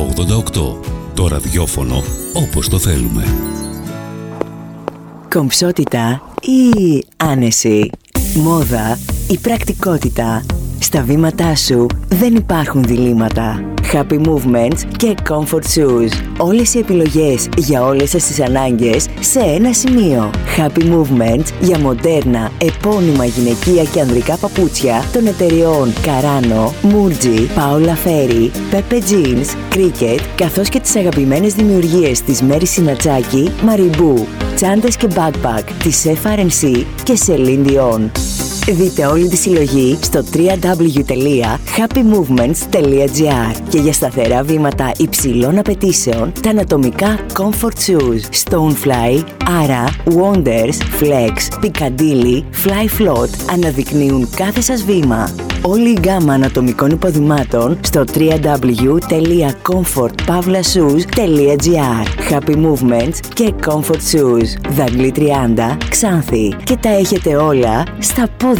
88. Το ραδιόφωνο όπως το θέλουμε. Κομψότητα ή άνεση. Μόδα ή πρακτικότητα. Στα βήματά σου δεν υπάρχουν διλήμματα. Happy Movements και Comfort Shoes. Όλες οι επιλογές για όλες σας τις ανάγκες σε ένα σημείο. Happy Movements για μοντέρνα, επώνυμα γυναικεία και ανδρικά παπούτσια των εταιριών Carano, Murgi, Paola Ferry, Pepe Jeans, Cricket, καθώς και τις αγαπημένες δημιουργίες της Mary Sinachaki, Maribu, τσάντες και backpack της FRNC και Celine Dion. Δείτε όλη τη συλλογή στο www.happymovements.gr και για σταθερά βήματα υψηλών απαιτήσεων τα ανατομικά Comfort Shoes. Stonefly, Ara, Wonders, Flex, Piccadilly, Fly Float αναδεικνύουν κάθε σας βήμα. Όλη η γκάμα ανατομικών υποδημάτων στο www.comfortpavlashoes.gr Happy Movements και Comfort Shoes. Δαγκλή 30, Ξάνθη. Και τα έχετε όλα στα πόδια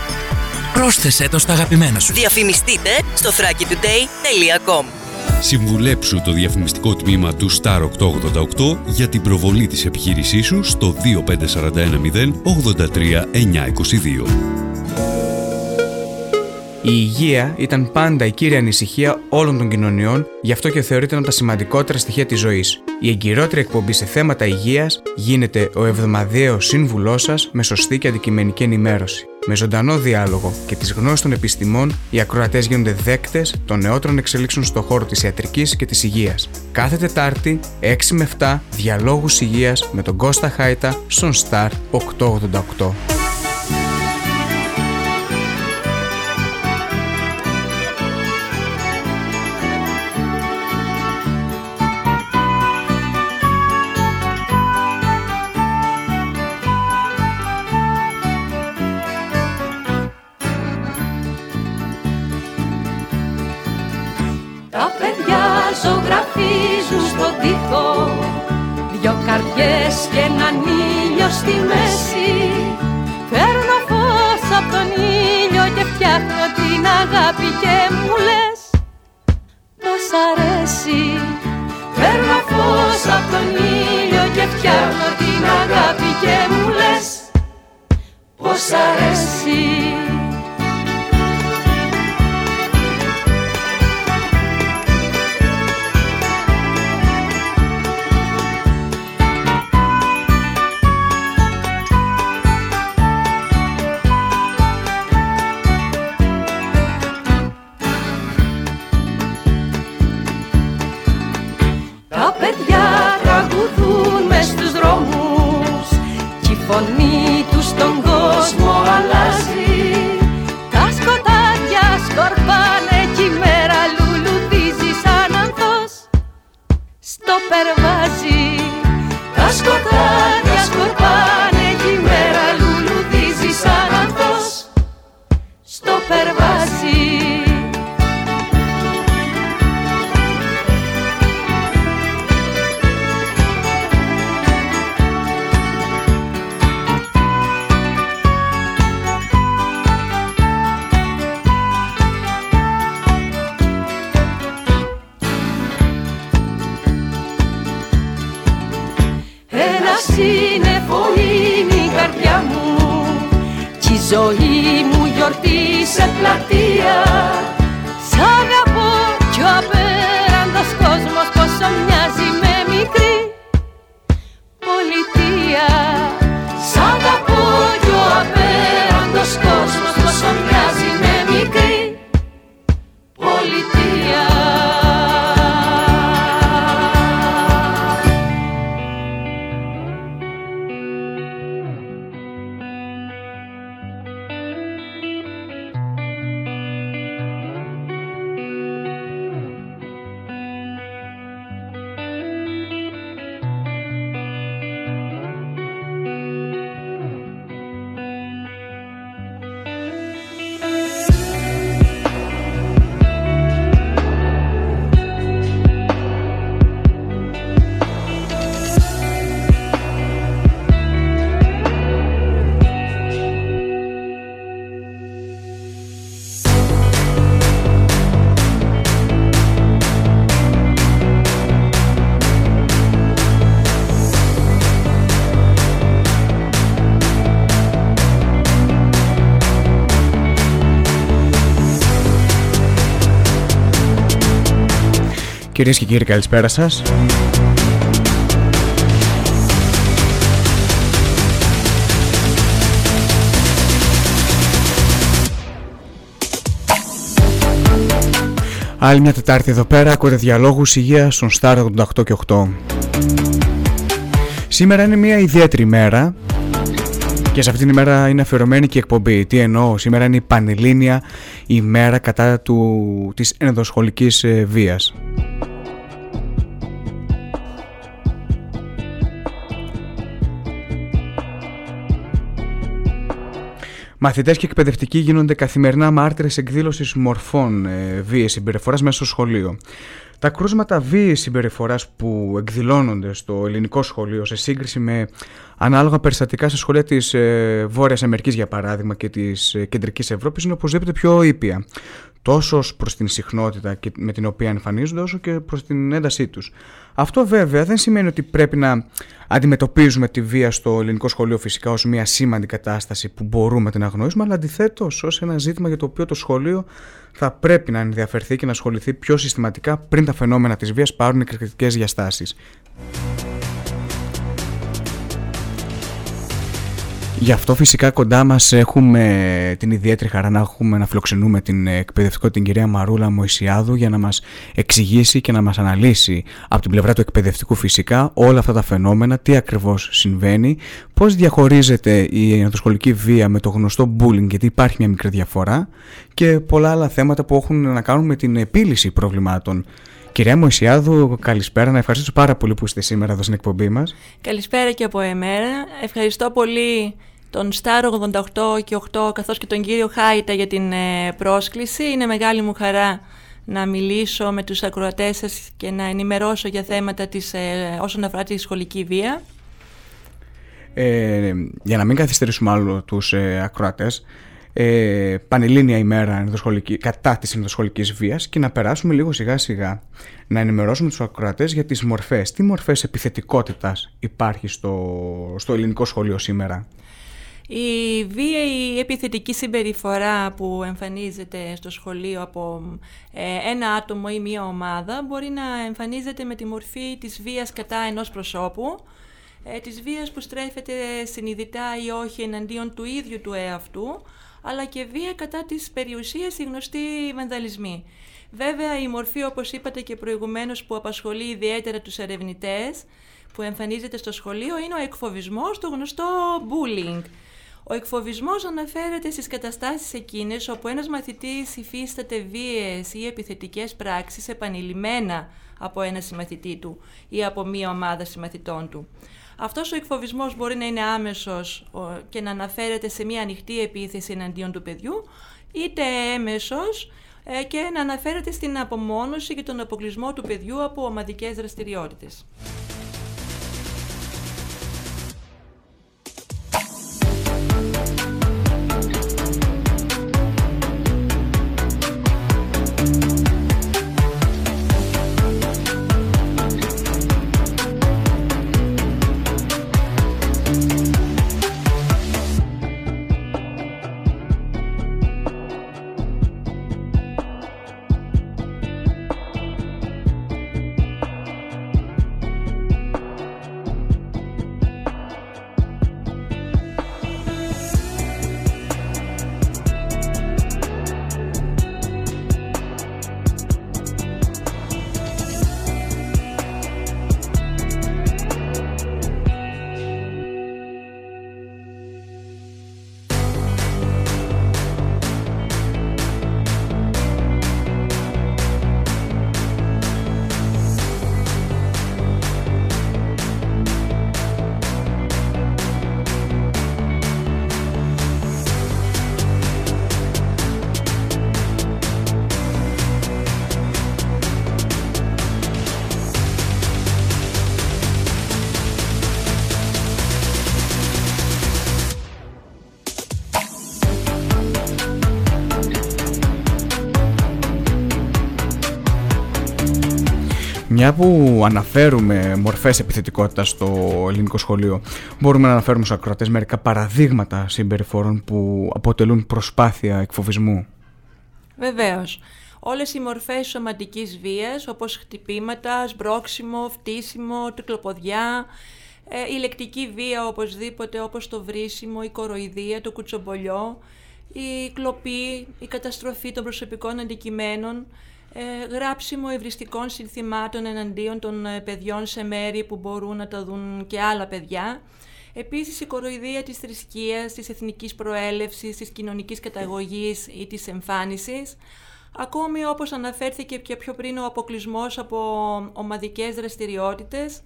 Πρόσθεσέ το στα αγαπημένα σου. Διαφημιστείτε στο thrakitoday.com Συμβουλέψου το διαφημιστικό τμήμα του Star 888 για την προβολή της επιχείρησής σου στο 25410 83 922. Η υγεία ήταν πάντα η κύρια ανησυχία όλων των κοινωνιών, γι' αυτό και θεωρείται ένα από τα σημαντικότερα στοιχεία της ζωής. Η εγκυρότερη εκπομπή σε θέματα υγείας γίνεται ο εβδομαδιαίος σύμβουλός σας με σωστή και αντικειμενική ενημέρωση. Με ζωντανό διάλογο και τις γνώσεις των επιστημών, οι ακροατές γίνονται δέκτες των νεότερων εξελίξεων στον χώρο της ιατρικής και της υγείας. Κάθε Τετάρτη, 6 με 7, διαλόγους υγείας με τον Κώστα Χάιτα στον Star 888. Και έναν ήλιο στη μέση. Φέρνω φως από τον ήλιο και φτιάχνω την αγάπη και μου λες Πως αρέσει Φέρνω φως από τον ήλιο και φτιάχνω την αγάπη και μου λες Πως αρέσει Κυρίες και κύριοι καλησπέρα σας. Άλλη μια Τετάρτη εδώ πέρα ακούτε διαλόγους υγεία στον Star 88 και 8. Σήμερα είναι μια ιδιαίτερη μέρα και σε αυτήν την ημέρα είναι αφιερωμένη και η εκπομπή. Τι εννοώ, σήμερα είναι η Πανελλήνια ημέρα κατά του, της ενδοσχολικής ε, βίας. Μαθητές και εκπαιδευτικοί γίνονται καθημερινά μάρτυρες εκδήλωσης μορφών ε, βίαιης συμπεριφοράς μέσα στο σχολείο. Τα κρούσματα βίαιης συμπεριφοράς που εκδηλώνονται στο ελληνικό σχολείο σε σύγκριση με ανάλογα περιστατικά σε σχολεία της ε, Βόρειας Αμερικής για παράδειγμα και της ε, Κεντρικής Ευρώπης είναι οπωσδήποτε πιο ήπια τόσο προς την συχνότητα με την οποία εμφανίζονται όσο και προς την έντασή τους. Αυτό βέβαια δεν σημαίνει ότι πρέπει να αντιμετωπίζουμε τη βία στο ελληνικό σχολείο φυσικά ως μια σήμαντη κατάσταση που μπορούμε να την αγνοήσουμε, αλλά αντιθέτως ως ένα ζήτημα για το οποίο το σχολείο θα πρέπει να ενδιαφερθεί και να ασχοληθεί πιο συστηματικά πριν τα φαινόμενα της βίας πάρουν εκρηκτικές διαστάσεις. Γι' αυτό φυσικά κοντά μας έχουμε την ιδιαίτερη χαρά να έχουμε να φιλοξενούμε την εκπαιδευτικό την κυρία Μαρούλα Μωυσιάδου για να μας εξηγήσει και να μας αναλύσει από την πλευρά του εκπαιδευτικού φυσικά όλα αυτά τα φαινόμενα, τι ακριβώς συμβαίνει, πώς διαχωρίζεται η ενδοσχολική βία με το γνωστό bullying γιατί υπάρχει μια μικρή διαφορά και πολλά άλλα θέματα που έχουν να κάνουν με την επίλυση προβλημάτων. Κυρία Μωυσιάδου, καλησπέρα. Να ευχαριστήσω πάρα πολύ που είστε σήμερα εδώ στην εκπομπή μας. Καλησπέρα και από εμένα. Ευχαριστώ πολύ τον Star 88 και 8 καθώς και τον κύριο Χάιτα για την ε, πρόσκληση. Είναι μεγάλη μου χαρά να μιλήσω με τους ακροατές σας και να ενημερώσω για θέματα της, ε, όσον αφορά τη σχολική βία. Ε, για να μην καθυστερήσουμε άλλο τους ε, ακροατές, ε, πανελλήνια ημέρα κατά της ενδοσχολικής βίας και να περάσουμε λίγο σιγά σιγά να ενημερώσουμε τους ακροατές για τις μορφές. Τι μορφές επιθετικότητας υπάρχει στο, στο ελληνικό σχολείο σήμερα; Η βία, η επιθετική συμπεριφορά που εμφανίζεται στο σχολείο από ε, ένα άτομο ή μία ομάδα μπορεί να εμφανίζεται με τη μορφή της βίας κατά ενός προσώπου, ε, της βίας που στρέφεται συνειδητά ή όχι εναντίον του ίδιου του εαυτού, αλλά και βία κατά της περιουσίας, οι γνωστοί βανδαλισμοί. Βέβαια, η μορφή, όπως είπατε και προηγουμένως, που απασχολεί ιδιαίτερα τους ερευνητές, που εμφανίζεται στο σχολείο, είναι ο εκφοβισμός, το γνωστό bullying. Ο εκφοβισμός αναφέρεται στις καταστάσεις εκείνες όπου ένας μαθητής υφίσταται βίαιες ή επιθετικές πράξεις επανειλημμένα από ένα συμμαθητή του ή από μία ομάδα συμμαθητών του. Αυτός ο εκφοβισμός μπορεί να είναι άμεσος και να αναφέρεται σε μία ανοιχτή επίθεση εναντίον του παιδιού, είτε έμεσος ε, και να αναφέρεται στην απομόνωση και τον αποκλεισμό του παιδιού από ομαδικές δραστηριότητες. Μια που αναφέρουμε μορφές επιθετικότητας στο ελληνικό σχολείο, μπορούμε να αναφέρουμε στους ακροατές μερικά παραδείγματα συμπεριφορών που αποτελούν προσπάθεια εκφοβισμού. Βεβαίως. όλες οι μορφές σωματικής βίας όπως χτυπήματα, σμπρόξιμο, φτύσιμο, τρικλοποδιά, ε, η λεκτική βία οπωσδήποτε όπως το βρίσιμο, η κοροϊδία, το κουτσομπολιό, η κλοπή, η καταστροφή των προσωπικών αντικειμένων, ε, γράψιμο ευριστικών συνθημάτων εναντίον των ε, παιδιών σε μέρη που μπορούν να τα δουν και άλλα παιδιά. Επίσης η κοροϊδία της θρησκείας, της εθνικής προέλευσης, της κοινωνικής καταγωγής ή της εμφάνισης. Ακόμη όπως αναφέρθηκε και πιο πριν ο αποκλεισμός από ομαδικές δραστηριότητες,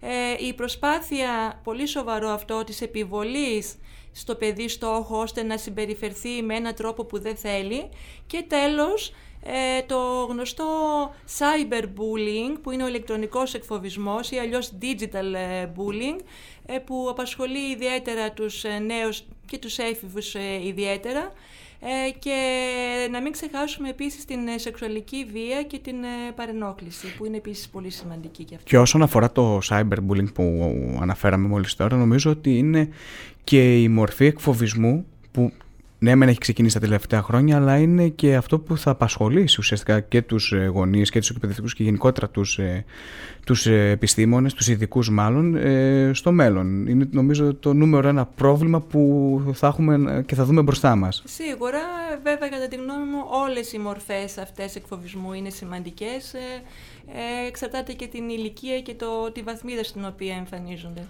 ε, η προσπάθεια, πολύ σοβαρό αυτό, της επιβολής στο παιδί στόχο ώστε να συμπεριφερθεί με έναν τρόπο που δεν θέλει και τέλος ε, το γνωστό cyberbullying που είναι ο ηλεκτρονικός εκφοβισμός ή αλλιώς digital ε, bullying ε, που απασχολεί ιδιαίτερα τους νέους και τους έφηβους ιδιαίτερα και να μην ξεχάσουμε επίσης την σεξουαλική βία και την παρενόχληση που είναι επίσης πολύ σημαντική και αυτή. Και όσον αφορά το cyberbullying που αναφέραμε μόλις τώρα νομίζω ότι είναι και η μορφή εκφοβισμού που ναι, μεν έχει ξεκινήσει τα τελευταία χρόνια, αλλά είναι και αυτό που θα απασχολήσει ουσιαστικά και τους ε, γονείς και τους εκπαιδευτικούς και γενικότερα τους τους ε, ε, επιστήμονες, τους ειδικούς μάλλον, στο μέλλον. Είναι νομίζω το νούμερο ένα πρόβλημα που θα έχουμε και θα δούμε μπροστά μας. Σίγουρα, βέβαια, κατά τη γνώμη μου, όλες οι μορφές αυτές εκφοβισμού είναι σημαντικές. Ε, εξαρτάται και την ηλικία και το, τη βαθμίδα στην οποία εμφανίζονται.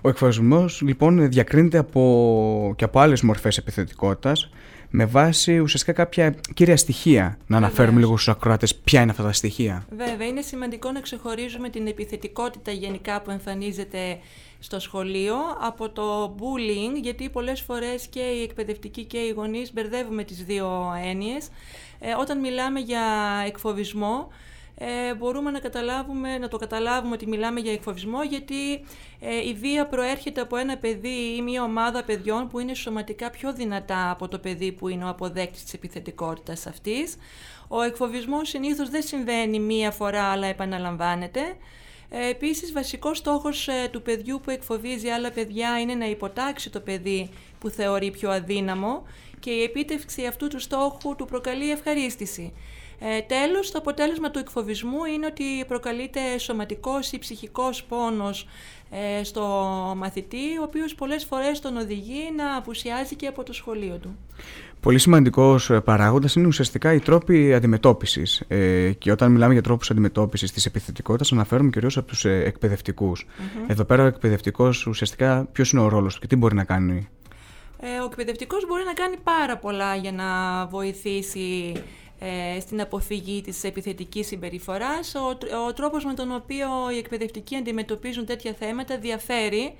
Ο εκφοβισμός λοιπόν διακρίνεται από, και από άλλες μορφές επιθετικότητας με βάση ουσιαστικά κάποια κύρια στοιχεία. Να αναφέρουμε λίγο στους ακροάτες ποια είναι αυτά τα στοιχεία. Βέβαια, είναι σημαντικό να ξεχωρίζουμε την επιθετικότητα γενικά που εμφανίζεται στο σχολείο από το bullying, γιατί πολλές φορές και οι εκπαιδευτικοί και οι γονείς μπερδεύουμε τις δύο έννοιες. Ε, όταν μιλάμε για εκφοβισμό, ε, μπορούμε να, καταλάβουμε, να το καταλάβουμε ότι μιλάμε για εκφοβισμό γιατί ε, η βία προέρχεται από ένα παιδί ή μια ομάδα παιδιών που είναι σωματικά πιο δυνατά από το παιδί που είναι ο αποδέκτης της επιθετικότητας αυτής. Ο εκφοβισμός συνήθως δεν συμβαίνει μία φορά αλλά επαναλαμβάνεται. Ε, επίσης, βασικός στόχος ε, του παιδιού που εκφοβίζει άλλα παιδιά είναι να υποτάξει το παιδί που θεωρεί πιο αδύναμο και η επίτευξη αυτού του στόχου του προκαλεί ευχαρίστηση. Ε, τέλος, το αποτέλεσμα του εκφοβισμού είναι ότι προκαλείται σωματικός ή ψυχικός πόνος ε, στο μαθητή, ο οποίος πολλές φορές τον οδηγεί να απουσιάζει και από το σχολείο του. Πολύ σημαντικός ε, παράγοντας είναι ουσιαστικά οι τρόποι αντιμετώπισης. Ε, και όταν μιλάμε για τρόπους αντιμετώπισης της επιθετικότητας, αναφέρουμε κυρίως από τους ε, εκπαιδευτικούς. Εδώ πέρα, ο εκπαιδευτικός ουσιαστικά ποιος είναι ο ρόλος του και τι μπορεί να κάνει; Ε, ο εκπαιδευτικός μπορεί να κάνει πάρα πολλά για να βοηθήσει ε, στην αποφυγή της επιθετικής συμπεριφοράς. Ο, ο τρόπος με τον οποίο οι εκπαιδευτικοί αντιμετωπίζουν τέτοια θέματα διαφέρει.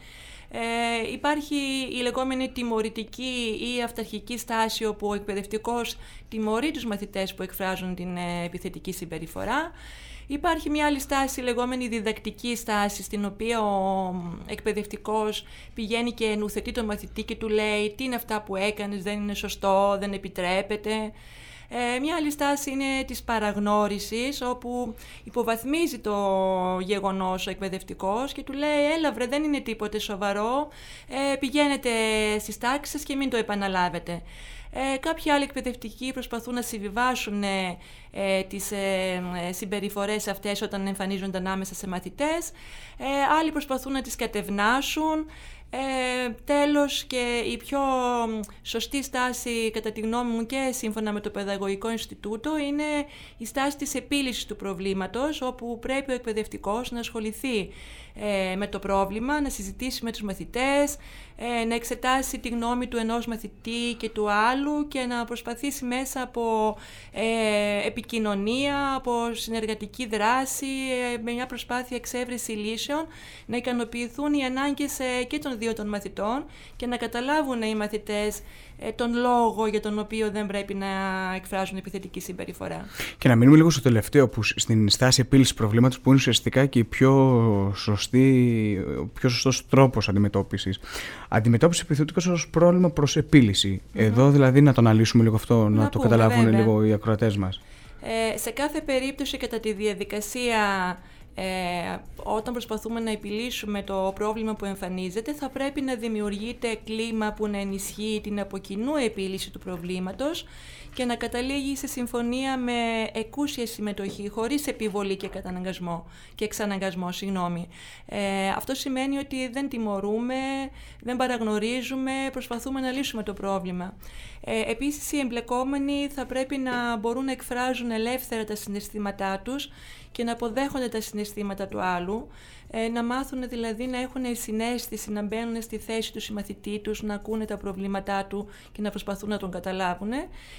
Ε, υπάρχει η λεγόμενη τιμωρητική ή αυταρχική στάση όπου ο εκπαιδευτικός τιμωρεί τους μαθητές που εκφράζουν την ε, επιθετική συμπεριφορά. Υπάρχει μια άλλη στάση, λεγόμενη διδακτική στάση, στην οποία ο εκπαιδευτικός πηγαίνει και νουθετεί τον μαθητή και του λέει τι είναι αυτά που έκανες, δεν είναι σωστό, δεν επιτρέπεται. Ε, μια άλλη στάση είναι της παραγνώρισης, όπου υποβαθμίζει το γεγονός ο εκπαιδευτικός και του λέει «Έλα βρε, δεν είναι τίποτε σοβαρό, ε, πηγαίνετε στις τάξεις και μην το επαναλάβετε». Ε, κάποιοι άλλοι εκπαιδευτικοί προσπαθούν να συμβιβάσουν ε, ε τις ε, ε, συμπεριφορές αυτές όταν εμφανίζονται ανάμεσα σε μαθητές. Ε, άλλοι προσπαθούν να τις κατευνάσουν. Ε, τέλος και η πιο σωστή στάση κατά τη γνώμη μου και σύμφωνα με το Παιδαγωγικό Ινστιτούτο είναι η στάση της επίλυσης του προβλήματος όπου πρέπει ο εκπαιδευτικός να ασχοληθεί ε, με το πρόβλημα, να συζητήσει με τους μαθητές, ε, να εξετάσει τη γνώμη του ενός μαθητή και του άλλου και να προσπαθήσει μέσα από ε, επικοινωνία, από συνεργατική δράση, με μια προσπάθεια εξέβρεση λύσεων, να ικανοποιηθούν οι ανάγκες και των δύο των μαθητών και να καταλάβουν οι μαθητές ε, τον λόγο για τον οποίο δεν πρέπει να εκφράζουν επιθετική συμπεριφορά. Και να μείνουμε λίγο στο τελευταίο, που στην στάση επίλυσης προβλήματος, που είναι ουσιαστικά και η πιο σωστή, ο πιο σωστός τρόπος αντιμετώπισης. Αντιμετώπισης επιθετικού ως πρόβλημα προς επιλυση Εδώ δηλαδή να το αναλύσουμε λίγο αυτό, να, το καταλάβουν λίγο οι ακροατές μας. Ε, σε κάθε περίπτωση κατά τη διαδικασία ε, όταν προσπαθούμε να επιλύσουμε το πρόβλημα που εμφανίζεται θα πρέπει να δημιουργείται κλίμα που να ενισχύει την αποκοινού επίλυση του προβλήματος και να καταλήγει σε συμφωνία με εκούσια συμμετοχή, χωρίς επιβολή και καταναγκασμό και εξαναγκασμό, συγγνώμη. Ε, αυτό σημαίνει ότι δεν τιμωρούμε, δεν παραγνωρίζουμε, προσπαθούμε να λύσουμε το πρόβλημα. Ε, επίσης, οι εμπλεκόμενοι θα πρέπει να μπορούν να εκφράζουν ελεύθερα τα συναισθήματά τους και να αποδέχονται τα συναισθήματα του άλλου, ε, να μάθουν δηλαδή να έχουν συνέστηση, να μπαίνουν στη θέση του συμμαθητή τους, να ακούνε τα προβλήματά του και να προσπαθούν να τον καταλάβουν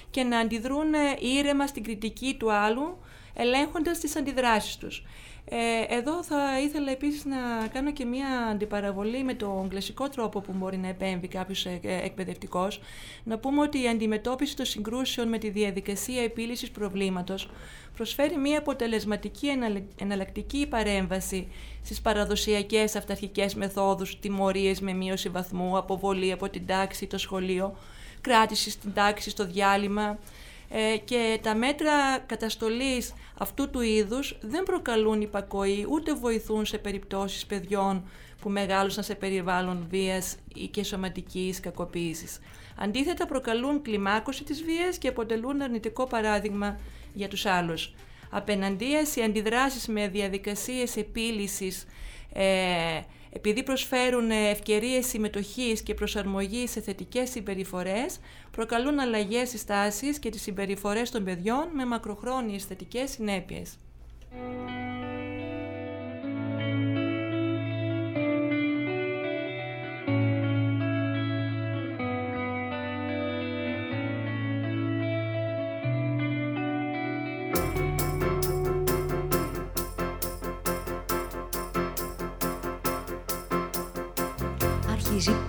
και να αντιδρούν ήρεμα στην κριτική του άλλου, ελέγχοντας τις αντιδράσεις τους. Ε, εδώ θα ήθελα επίσης να κάνω και μία αντιπαραβολή με τον κλασικό τρόπο που μπορεί να επέμβει κάποιος ε, εκπαιδευτικός. Να πούμε ότι η αντιμετώπιση των συγκρούσεων με τη διαδικασία επίλυσης προβλήματος προσφέρει μία αποτελεσματική εναλλακτική παρέμβαση στις παραδοσιακές αυταρχικές μεθόδους, τιμωρίες με μείωση βαθμού, αποβολή από την τάξη, το σχολείο, κράτηση στην τάξη, στο διάλειμμα, ε, και τα μέτρα καταστολής αυτού του είδους δεν προκαλούν υπακοή ούτε βοηθούν σε περιπτώσεις παιδιών που μεγάλωσαν σε περιβάλλον βίας ή και σωματικής κακοποίησης. Αντίθετα προκαλούν κλιμάκωση της βίας και αποτελούν αρνητικό παράδειγμα για τους άλλους. Απέναντίας, οι αντιδράσεις με διαδικασίες επίλυσης ε, επειδή προσφέρουν ευκαιρίες συμμετοχής και προσαρμογής σε θετικές συμπεριφορές, προκαλούν αλλαγές στις τάσεις και τις συμπεριφορές των παιδιών με μακροχρόνιες θετικές συνέπειες.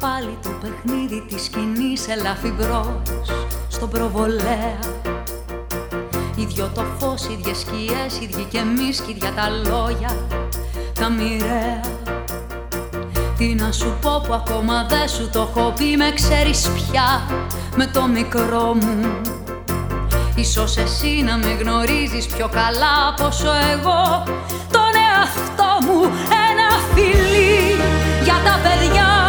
Πάλι το παιχνίδι της σκηνής ελαφιμπρός στον προβολέα. Ίδιο το φως, ίδιες σκιές, ίδιοι και εμείς κι ίδια τα λόγια τα μοιραία. Τι να σου πω που ακόμα δεν σου το έχω πει με ξέρεις πια με το μικρό μου. Ίσως εσύ να με γνωρίζεις πιο καλά πόσο εγώ. Τον εαυτό μου ένα φιλί για τα παιδιά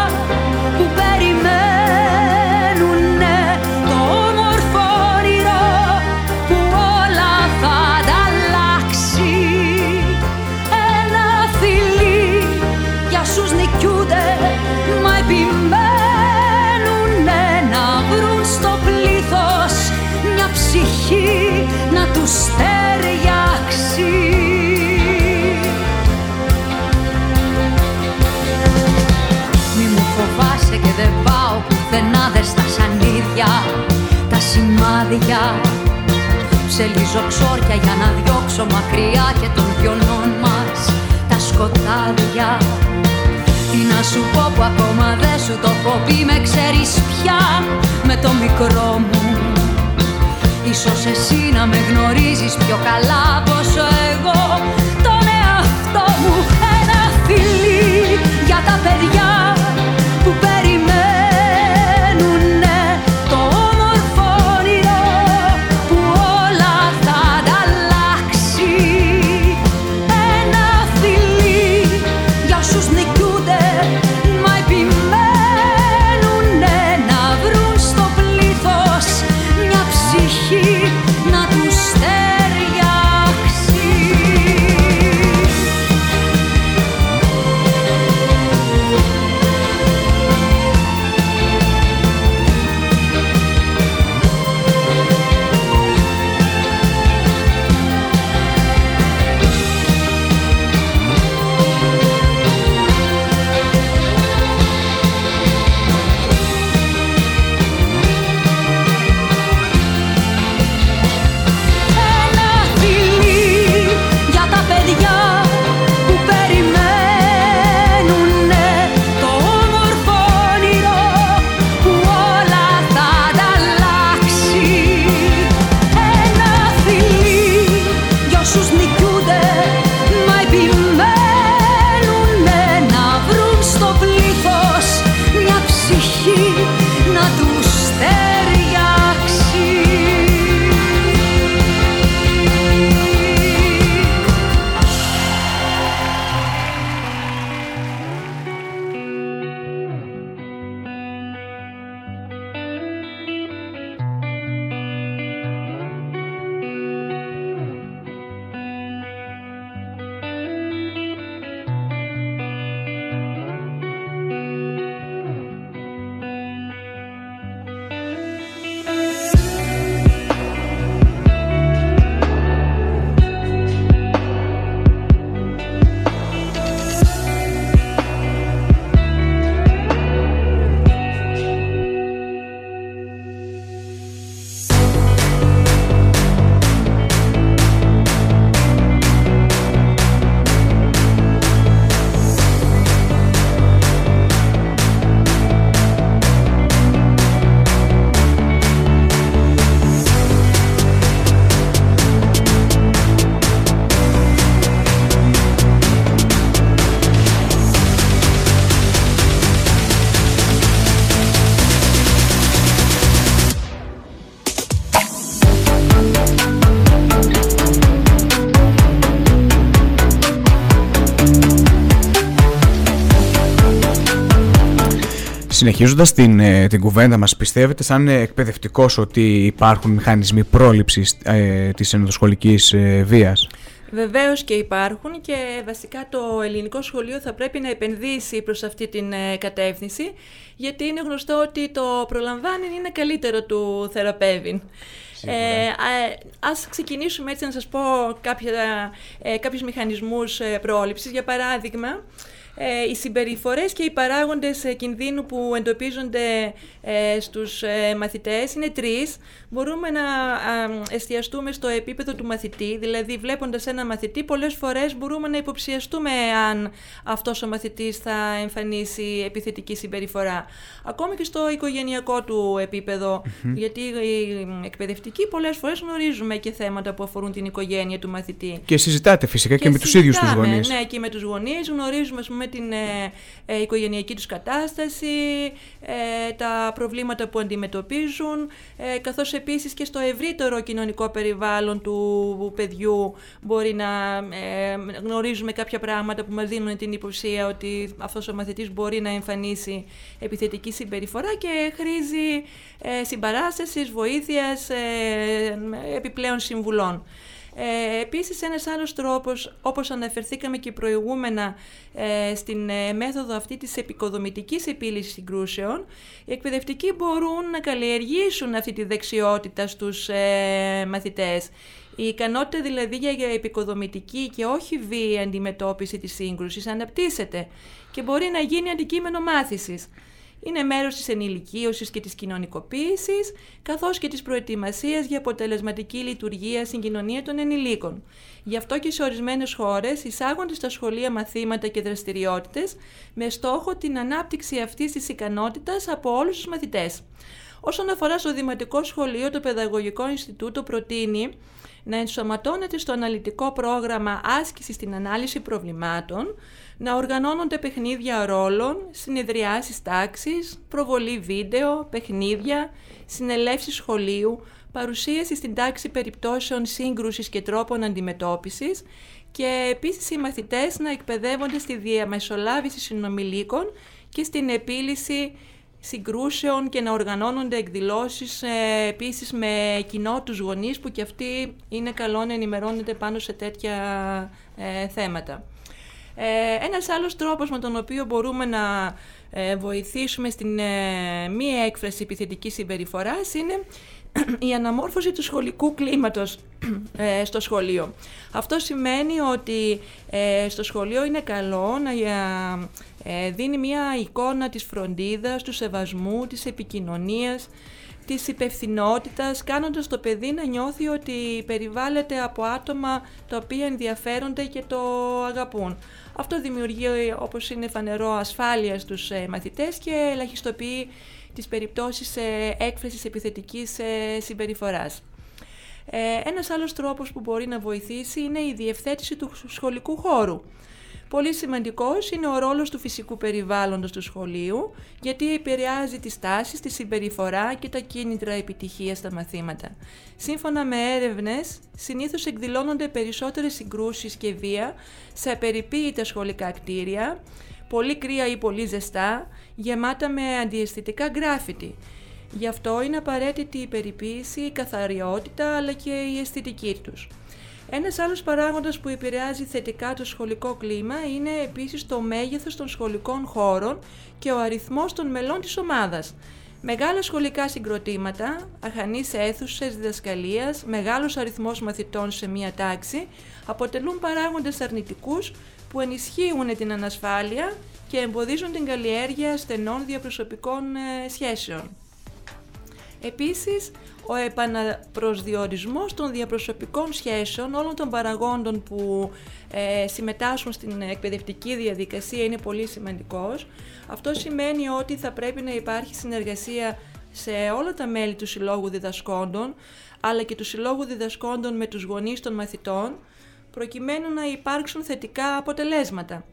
να τους ταιριάξει Μη μου φοβάσαι και δεν πάω πουθενά δε στα σανίδια τα σημάδια. Ψελίζω ξόρια για να διώξω μακριά και των πιονών μας τα σκοτάδια. Τι να σου πω που ακόμα δεν σου το έχω πει με ξέρεις πια με το μικρό μου Ίσως εσύ να με γνωρίζεις πιο καλά πόσο εγώ. Τον εαυτό μου ένα φιλί για τα παιδιά Συνεχίζοντας την, ε, την κουβέντα μας, πιστεύετε σαν εκπαιδευτικός ότι υπάρχουν μηχανισμοί πρόληψης ε, της ενδοσχολικής ε, βίας; Βεβαίως και υπάρχουν και βασικά το ελληνικό σχολείο θα πρέπει να επενδύσει προς αυτή την ε, κατεύθυνση γιατί είναι γνωστό ότι το προλαμβάνει είναι καλύτερο του θεραπεύει. Ε, ας ξεκινήσουμε έτσι να σας πω κάποια, ε, κάποιους μηχανισμούς ε, πρόληψης. Για παράδειγμα, ε, οι συμπεριφορές και οι παράγοντες ε, κινδύνου που εντοπίζονται ε, στους μαθητές είναι τρεις. Μπορούμε να εστιαστούμε στο επίπεδο του μαθητή, δηλαδή βλέποντας ένα μαθητή πολλές φορές μπορούμε να υποψιαστούμε αν αυτός ο μαθητής θα εμφανίσει επιθετική συμπεριφορά. Ακόμη και στο οικογενειακό του επίπεδο, γιατί οι εκπαιδευτικοί πολλές φορές γνωρίζουμε και θέματα που αφορούν την οικογένεια του μαθητή. Και συζητάτε φυσικά και, και με τους ίδιους τους γονείς. Ναι, και με τους γονείς γνωρίζουμε με την ε, ε, οικογενειακή τους κατάσταση, ε, τα προβλήματα που αντιμετωπίζουν, ε, καθώς επίσης και στο ευρύτερο κοινωνικό περιβάλλον του παιδιού μπορεί να γνωρίζουμε κάποια πράγματα που μας δίνουν την υποψία ότι αυτός ο μαθητής μπορεί να εμφανίσει επιθετική συμπεριφορά και χρήζει συμπαράστασης, βοήθειας, επιπλέον συμβουλών. Ε, επίσης ένας άλλος τρόπος, όπως αναφερθήκαμε και προηγούμενα ε, στην ε, μέθοδο αυτή της επικοδομητικής επίλυσης συγκρούσεων, οι εκπαιδευτικοί μπορούν να καλλιεργήσουν αυτή τη δεξιότητα στους ε, μαθητές. Η ικανότητα δηλαδή για επικοδομητική και όχι βίαιη αντιμετώπιση της σύγκρουσης αναπτύσσεται και μπορεί να γίνει αντικείμενο μάθησης είναι μέρος της ενηλικίωσης και της κοινωνικοποίησης, καθώς και της προετοιμασίας για αποτελεσματική λειτουργία στην κοινωνία των ενηλίκων. Γι' αυτό και σε ορισμένες χώρες εισάγονται στα σχολεία μαθήματα και δραστηριότητες με στόχο την ανάπτυξη αυτής της ικανότητας από όλους τους μαθητές. Όσον αφορά στο Δημοτικό Σχολείο, το Παιδαγωγικό Ινστιτούτο προτείνει να ενσωματώνεται στο αναλυτικό πρόγραμμα άσκησης στην ανάλυση προβλημάτων, να οργανώνονται παιχνίδια ρόλων, συνεδριάσεις τάξης, προβολή βίντεο, παιχνίδια, συνελεύσεις σχολείου, παρουσίαση στην τάξη περιπτώσεων σύγκρουσης και τρόπων αντιμετώπισης και επίσης οι μαθητές να εκπαιδεύονται στη διαμεσολάβηση συνομιλίκων και στην επίλυση συγκρούσεων και να οργανώνονται εκδηλώσεις ε, επίσης με κοινό τους γονείς που και αυτοί είναι καλό να ενημερώνεται πάνω σε τέτοια ε, θέματα. Ε, ένας άλλος τρόπος με τον οποίο μπορούμε να ε, βοηθήσουμε στην ε, μη έκφραση επιθετικής συμπεριφοράς είναι η αναμόρφωση του σχολικού κλίματος ε, στο σχολείο. Αυτό σημαίνει ότι στο σχολείο είναι καλό να δίνει μια εικόνα της φροντίδας, του σεβασμού, της επικοινωνίας, της υπευθυνότητας, κάνοντας το παιδί να νιώθει ότι περιβάλλεται από άτομα τα οποία ενδιαφέρονται και το αγαπούν. Αυτό δημιουργεί, όπως είναι φανερό, ασφάλεια στους ε, μαθητές και ελαχιστοποιεί τις περιπτώσεις ε, έκφρασης επιθετικής ε, συμπεριφοράς. Ένας άλλος τρόπος που μπορεί να βοηθήσει είναι η διευθέτηση του σχολικού χώρου. Πολύ σημαντικός είναι ο ρόλος του φυσικού περιβάλλοντος του σχολείου, γιατί επηρεάζει τις τάσεις, τη συμπεριφορά και τα κίνητρα επιτυχίας στα μαθήματα. Σύμφωνα με έρευνες, συνήθως εκδηλώνονται περισσότερες συγκρούσεις και βία σε απεριποίητα σχολικά κτίρια, πολύ κρύα ή πολύ ζεστά, γεμάτα με αντιαισθητικά γκράφιτι. Γι' αυτό είναι απαραίτητη η περιποίηση, η καθαριότητα αλλά και η αισθητική τους. Ένας άλλος παράγοντας που επηρεάζει θετικά το σχολικό κλίμα είναι επίσης το μέγεθος των σχολικών χώρων και ο αριθμός των μελών της ομάδας. Μεγάλα σχολικά συγκροτήματα, αχανείς αίθουσες διδασκαλίας, μεγάλος αριθμός μαθητών σε μία τάξη αποτελούν παράγοντες αρνητικούς που ενισχύουν την ανασφάλεια και εμποδίζουν την καλλιέργεια στενών διαπροσωπικών ε, σχέσεων. Επίσης, ο επαναπροσδιορισμός των διαπροσωπικών σχέσεων όλων των παραγόντων που ε, συμμετάσχουν στην εκπαιδευτική διαδικασία είναι πολύ σημαντικός. Αυτό σημαίνει ότι θα πρέπει να υπάρχει συνεργασία σε όλα τα μέλη του Συλλόγου Διδασκόντων, αλλά και του Συλλόγου Διδασκόντων με τους γονείς των μαθητών, προκειμένου να υπάρξουν θετικά αποτελέσματα.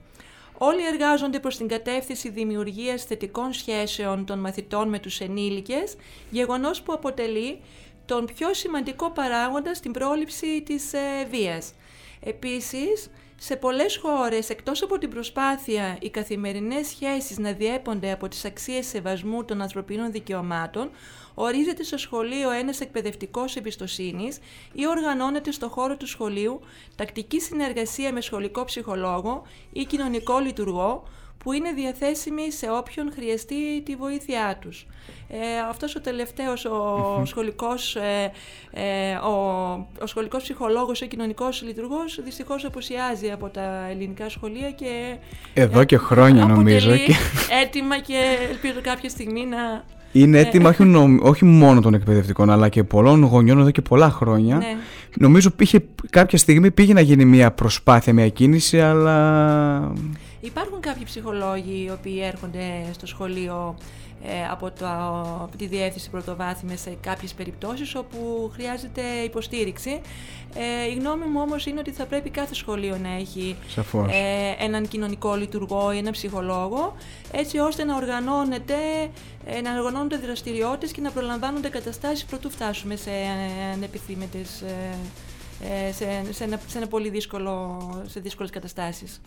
Όλοι εργάζονται προς την κατεύθυνση δημιουργίας θετικών σχέσεων των μαθητών με τους ενήλικες, γεγονός που αποτελεί τον πιο σημαντικό παράγοντα στην πρόληψη της ε, βίας. Επίσης, Σε πολλές χώρες, εκτός από την προσπάθεια οι καθημερινές σχέσεις να διέπονται από τις αξίες σεβασμού των ανθρωπίνων δικαιωμάτων, ορίζεται στο σχολείο ένας εκπαιδευτικός εμπιστοσύνης ή οργανώνεται στο χώρο του σχολείου τακτική συνεργασία με σχολικό ψυχολόγο ή κοινωνικό λειτουργό, που είναι διαθέσιμοι σε όποιον χρειαστεί τη βοήθειά τους. Ε, αυτός ο τελευταίος, ο σχολικός, ε, ε, ο, ο σχολικός ψυχολόγος, ο κοινωνικός λειτουργός, δυστυχώς αποσιάζει από τα ελληνικά σχολεία και... Εδώ και χρόνια νομίζω. Και... έτοιμα και ελπίζω κάποια στιγμή να... Είναι έτοιμα όχι, όχι μόνο των εκπαιδευτικών, αλλά και πολλών γονιών εδώ και πολλά χρόνια. Ναι. Νομίζω πήγε, κάποια στιγμή πήγε να γίνει μια προσπάθεια, μια κίνηση, αλλά Υπάρχουν κάποιοι ψυχολόγοι οι οποίοι έρχονται στο σχολείο ε, από, το, από τη διεύθυνση πρωτοβάθμιας σε κάποιες περιπτώσεις όπου χρειάζεται υποστήριξη. Ε, η γνώμη μου όμως είναι ότι θα πρέπει κάθε σχολείο να έχει ε, έναν κοινωνικό λειτουργό ή έναν ψυχολόγο έτσι ώστε να, οργανώνεται, ε, να οργανώνονται δραστηριότητες και να προλαμβάνονται καταστάσεις προτού φτάσουμε σε ανεπιθύμητες ε, σε, σε, ένα, σε ένα πολύ δύσκολο, σε δύσκολες καταστάσεις.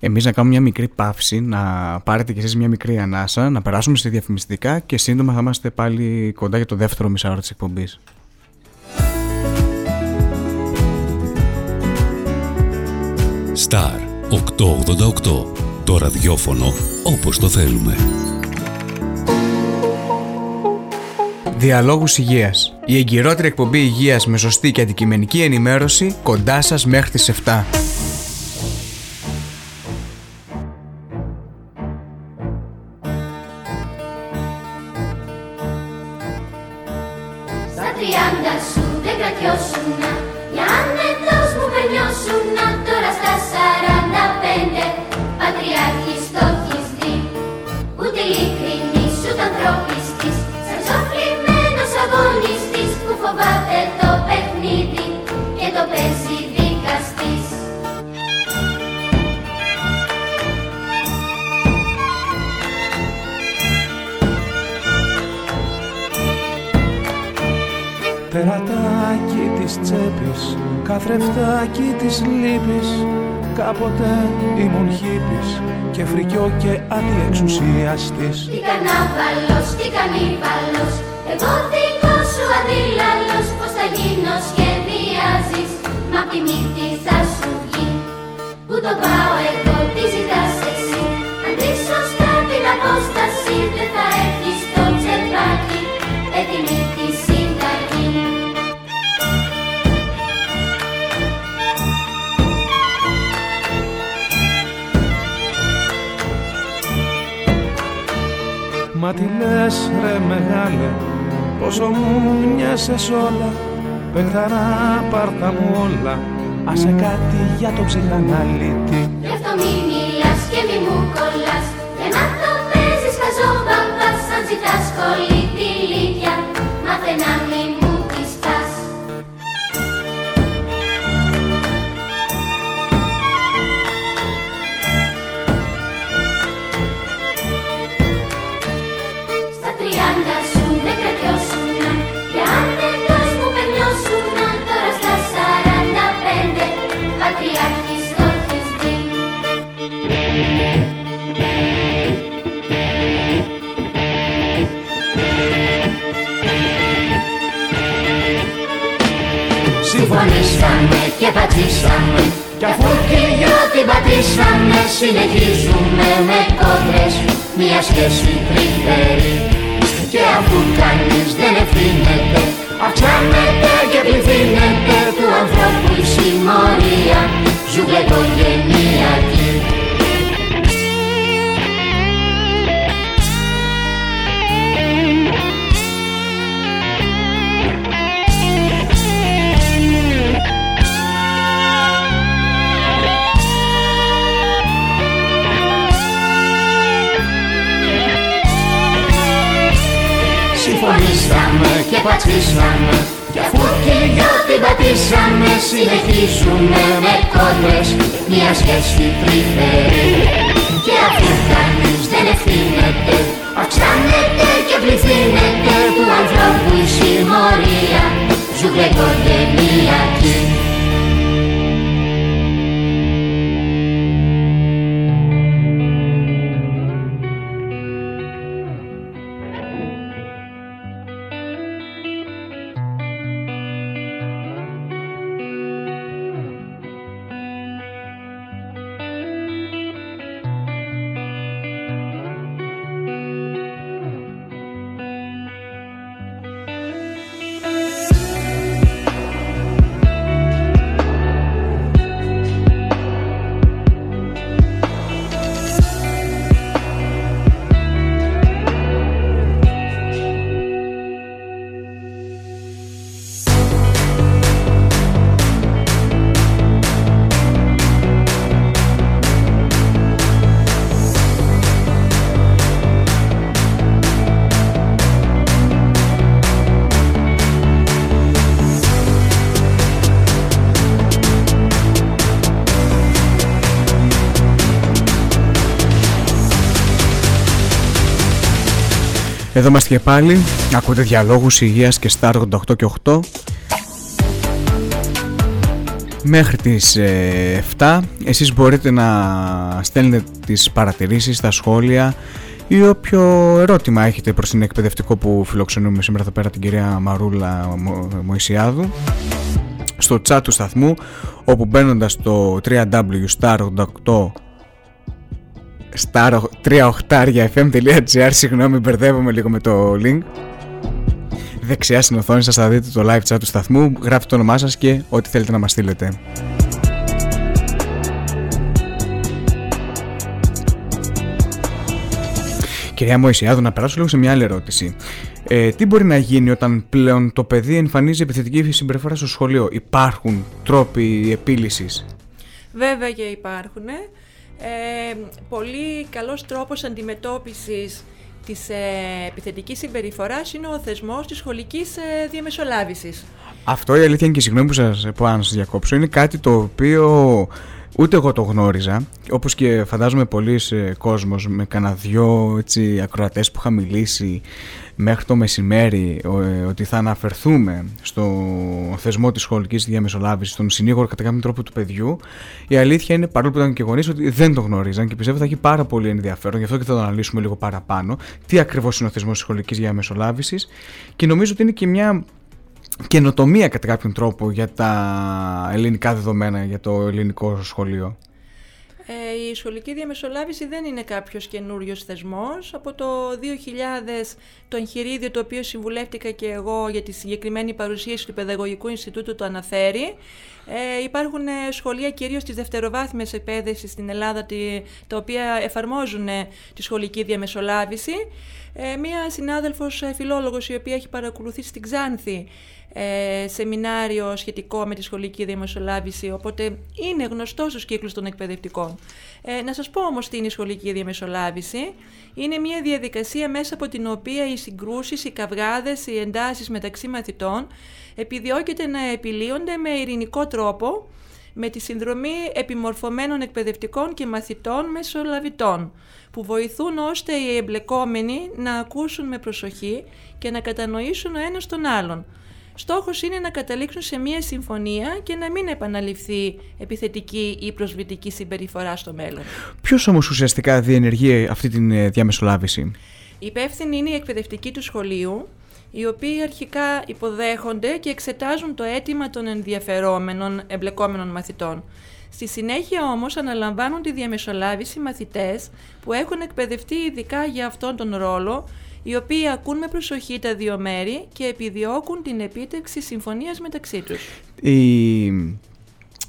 Εμείς να κάνουμε μια μικρή παύση, να πάρετε κι εσείς μια μικρή ανάσα, να περάσουμε στη διαφημιστικά και σύντομα θα είμαστε πάλι κοντά για το δεύτερο μισάωρο της εκπομπής. Star 888. Το ραδιόφωνο όπως το θέλουμε. Διαλόγους Υγείας. Η εγκυρότερη εκπομπή υγείας με σωστή και αντικειμενική ενημέρωση κοντά σας μέχρι τις 7. Κάτι Συνεχίζουμε με κόντρες Μια σχέση τρυφερή. Και αφού κανείς δεν ευθύνεται Αυξάνεται και πληθύνεται Του ανθρώπου η συμμορία. Ζούμε οικογενειακή Συμφωνήσαμε και πατήσαμε. Κι αφού και για την πατήσαμε Συνεχίζουμε με κόντρες Μια σχέση τρυφερή. Και αφού κανείς δεν ευθύνεται Αυξάνεται και πληθύνεται Του ανθρώπου η συμμορία. Ζούμε Εδώ είμαστε και πάλι. Ακούτε διαλόγους υγείας και Star 88 και 8. Μέχρι τις 7 ε, εσείς μπορείτε να στέλνετε τις παρατηρήσεις, τα σχόλια ή όποιο ερώτημα έχετε προς την εκπαιδευτικό που φιλοξενούμε σήμερα εδώ πέρα την κυρία Μαρούλα Μωυσιάδου στο chat του σταθμού όπου μπαίνοντας στο www.star88 star38fm.gr Συγγνώμη μπερδεύομαι λίγο με το link Δεξιά στην οθόνη σας θα δείτε το live chat του σταθμού Γράφετε το όνομά σας και ό,τι θέλετε να μας στείλετε Κυρία Μωυσιάδου, να περάσω λίγο σε μια άλλη ερώτηση. Ε, τι μπορεί να γίνει όταν πλέον το παιδί εμφανίζει επιθετική συμπεριφορά στο σχολείο, Υπάρχουν τρόποι επίλυσης; Βέβαια και υπάρχουν. Ε, πολύ καλός τρόπος αντιμετώπισης της ε, επιθετικής συμπεριφοράς είναι ο θεσμός της σχολικής ε, διαμεσολάβησης. Αυτό η αλήθεια είναι και συγγνώμη που σας πω αν σας διακόψω είναι κάτι το οποίο ούτε εγώ το γνώριζα όπως και φαντάζομαι πολλοί κόσμος με κανένα δυο έτσι, ακροατές που είχα μιλήσει μέχρι το μεσημέρι ε, ότι θα αναφερθούμε στο θεσμό της σχολικής διαμεσολάβησης, στον συνήγορο κατά κάποιο τρόπο του παιδιού, η αλήθεια είναι παρόλο που ήταν και γονείς ότι δεν το γνωρίζαν και πιστεύω θα έχει πάρα πολύ ενδιαφέρον, γι' αυτό και θα το αναλύσουμε λίγο παραπάνω, τι ακριβώς είναι ο θεσμός της σχολικής διαμεσολάβησης. Και νομίζω ότι είναι και μια καινοτομία κατά κάποιον τρόπο για τα ελληνικά δεδομένα, για το ελληνικό σχολείο. Ε, η σχολική διαμεσολάβηση δεν είναι κάποιος καινούριος θεσμός. Από το 2000 το εγχειρίδιο το οποίο συμβουλεύτηκα και εγώ για τη συγκεκριμένη παρουσίαση του Παιδαγωγικού Ινστιτούτου το αναφέρει. Ε, υπάρχουν σχολεία κυρίως της δευτεροβάθμιας εκπαίδευσης στην Ελλάδα τα οποία εφαρμόζουν τη σχολική διαμεσολάβηση. Ε, μία συνάδελφος φιλόλογος η οποία έχει παρακολουθήσει στην Ξάνθη ε, σεμινάριο σχετικό με τη σχολική διαμεσολάβηση, οπότε είναι γνωστός στους κύκλους των εκπαιδευτικών. Ε, να σας πω όμως τι είναι η σχολική διαμεσολάβηση. Είναι μια διαδικασία μέσα από την οποία οι συγκρούσεις, οι καυγάδες, οι εντάσεις μεταξύ μαθητών επιδιώκεται να επιλύονται με ειρηνικό τρόπο, με τη συνδρομή επιμορφωμένων εκπαιδευτικών και μαθητών μεσολαβητών, που βοηθούν ώστε οι εμπλεκόμενοι να ακούσουν με προσοχή και να κατανοήσουν ο ένας τον άλλον. Στόχος είναι να καταλήξουν σε μια συμφωνία και να μην επαναληφθεί επιθετική ή προσβλητική συμπεριφορά στο μέλλον. Ποιος όμως ουσιαστικά διενεργεί αυτή τη ε, διαμεσολάβηση; Η υπεύθυνη είναι η εκπαιδευτική του σχολείου, οι οποίοι αρχικά υποδέχονται και εξετάζουν το αίτημα των ενδιαφερόμενων εμπλεκόμενων μαθητών. Στη συνέχεια όμως αναλαμβάνουν τη διαμεσολάβηση μαθητές που έχουν εκπαιδευτεί ειδικά για αυτόν τον ρόλο οι οποίοι ακούν με προσοχή τα δύο μέρη και επιδιώκουν την επίτευξη συμφωνίας μεταξύ τους. Η,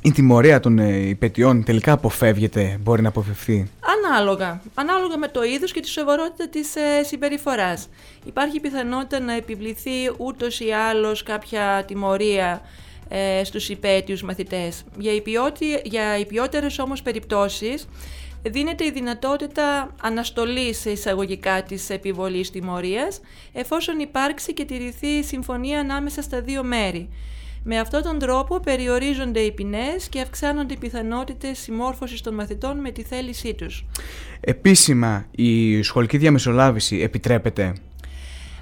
η τιμωρία των ε, υπετιών τελικά αποφεύγεται, μπορεί να αποφευθεί; Ανάλογα. Ανάλογα με το είδος και τη σοβαρότητα της ε, συμπεριφοράς. Υπάρχει πιθανότητα να επιβληθεί ούτως ή άλλως κάποια τιμωρία ε, στους υπέτειους μαθητές. Για, υπιότι, για υπιότερες όμως περιπτώσεις δίνεται η δυνατότητα αναστολής εισαγωγικά της επιβολής τιμωρίας εφόσον υπάρξει και τηρηθεί συμφωνία ανάμεσα στα δύο μέρη. Με αυτόν τον τρόπο περιορίζονται οι ποινές και αυξάνονται οι πιθανότητες συμμόρφωσης των μαθητών με τη θέλησή τους. Επίσημα η σχολική διαμεσολάβηση επιτρέπεται;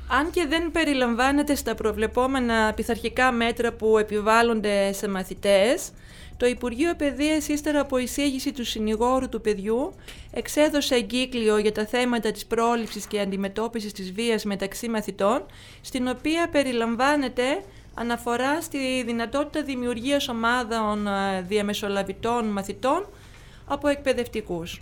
Αν και δεν περιλαμβάνεται στα προβλεπόμενα πειθαρχικά μέτρα που επιβάλλονται σε μαθητές, το Υπουργείο Παιδείας ύστερα από εισήγηση του συνηγόρου του παιδιού εξέδωσε εγκύκλιο για τα θέματα της πρόληψης και αντιμετώπισης της βίας μεταξύ μαθητών, στην οποία περιλαμβάνεται αναφορά στη δυνατότητα δημιουργίας ομάδων ε, διαμεσολαβητών μαθητών από εκπαιδευτικούς.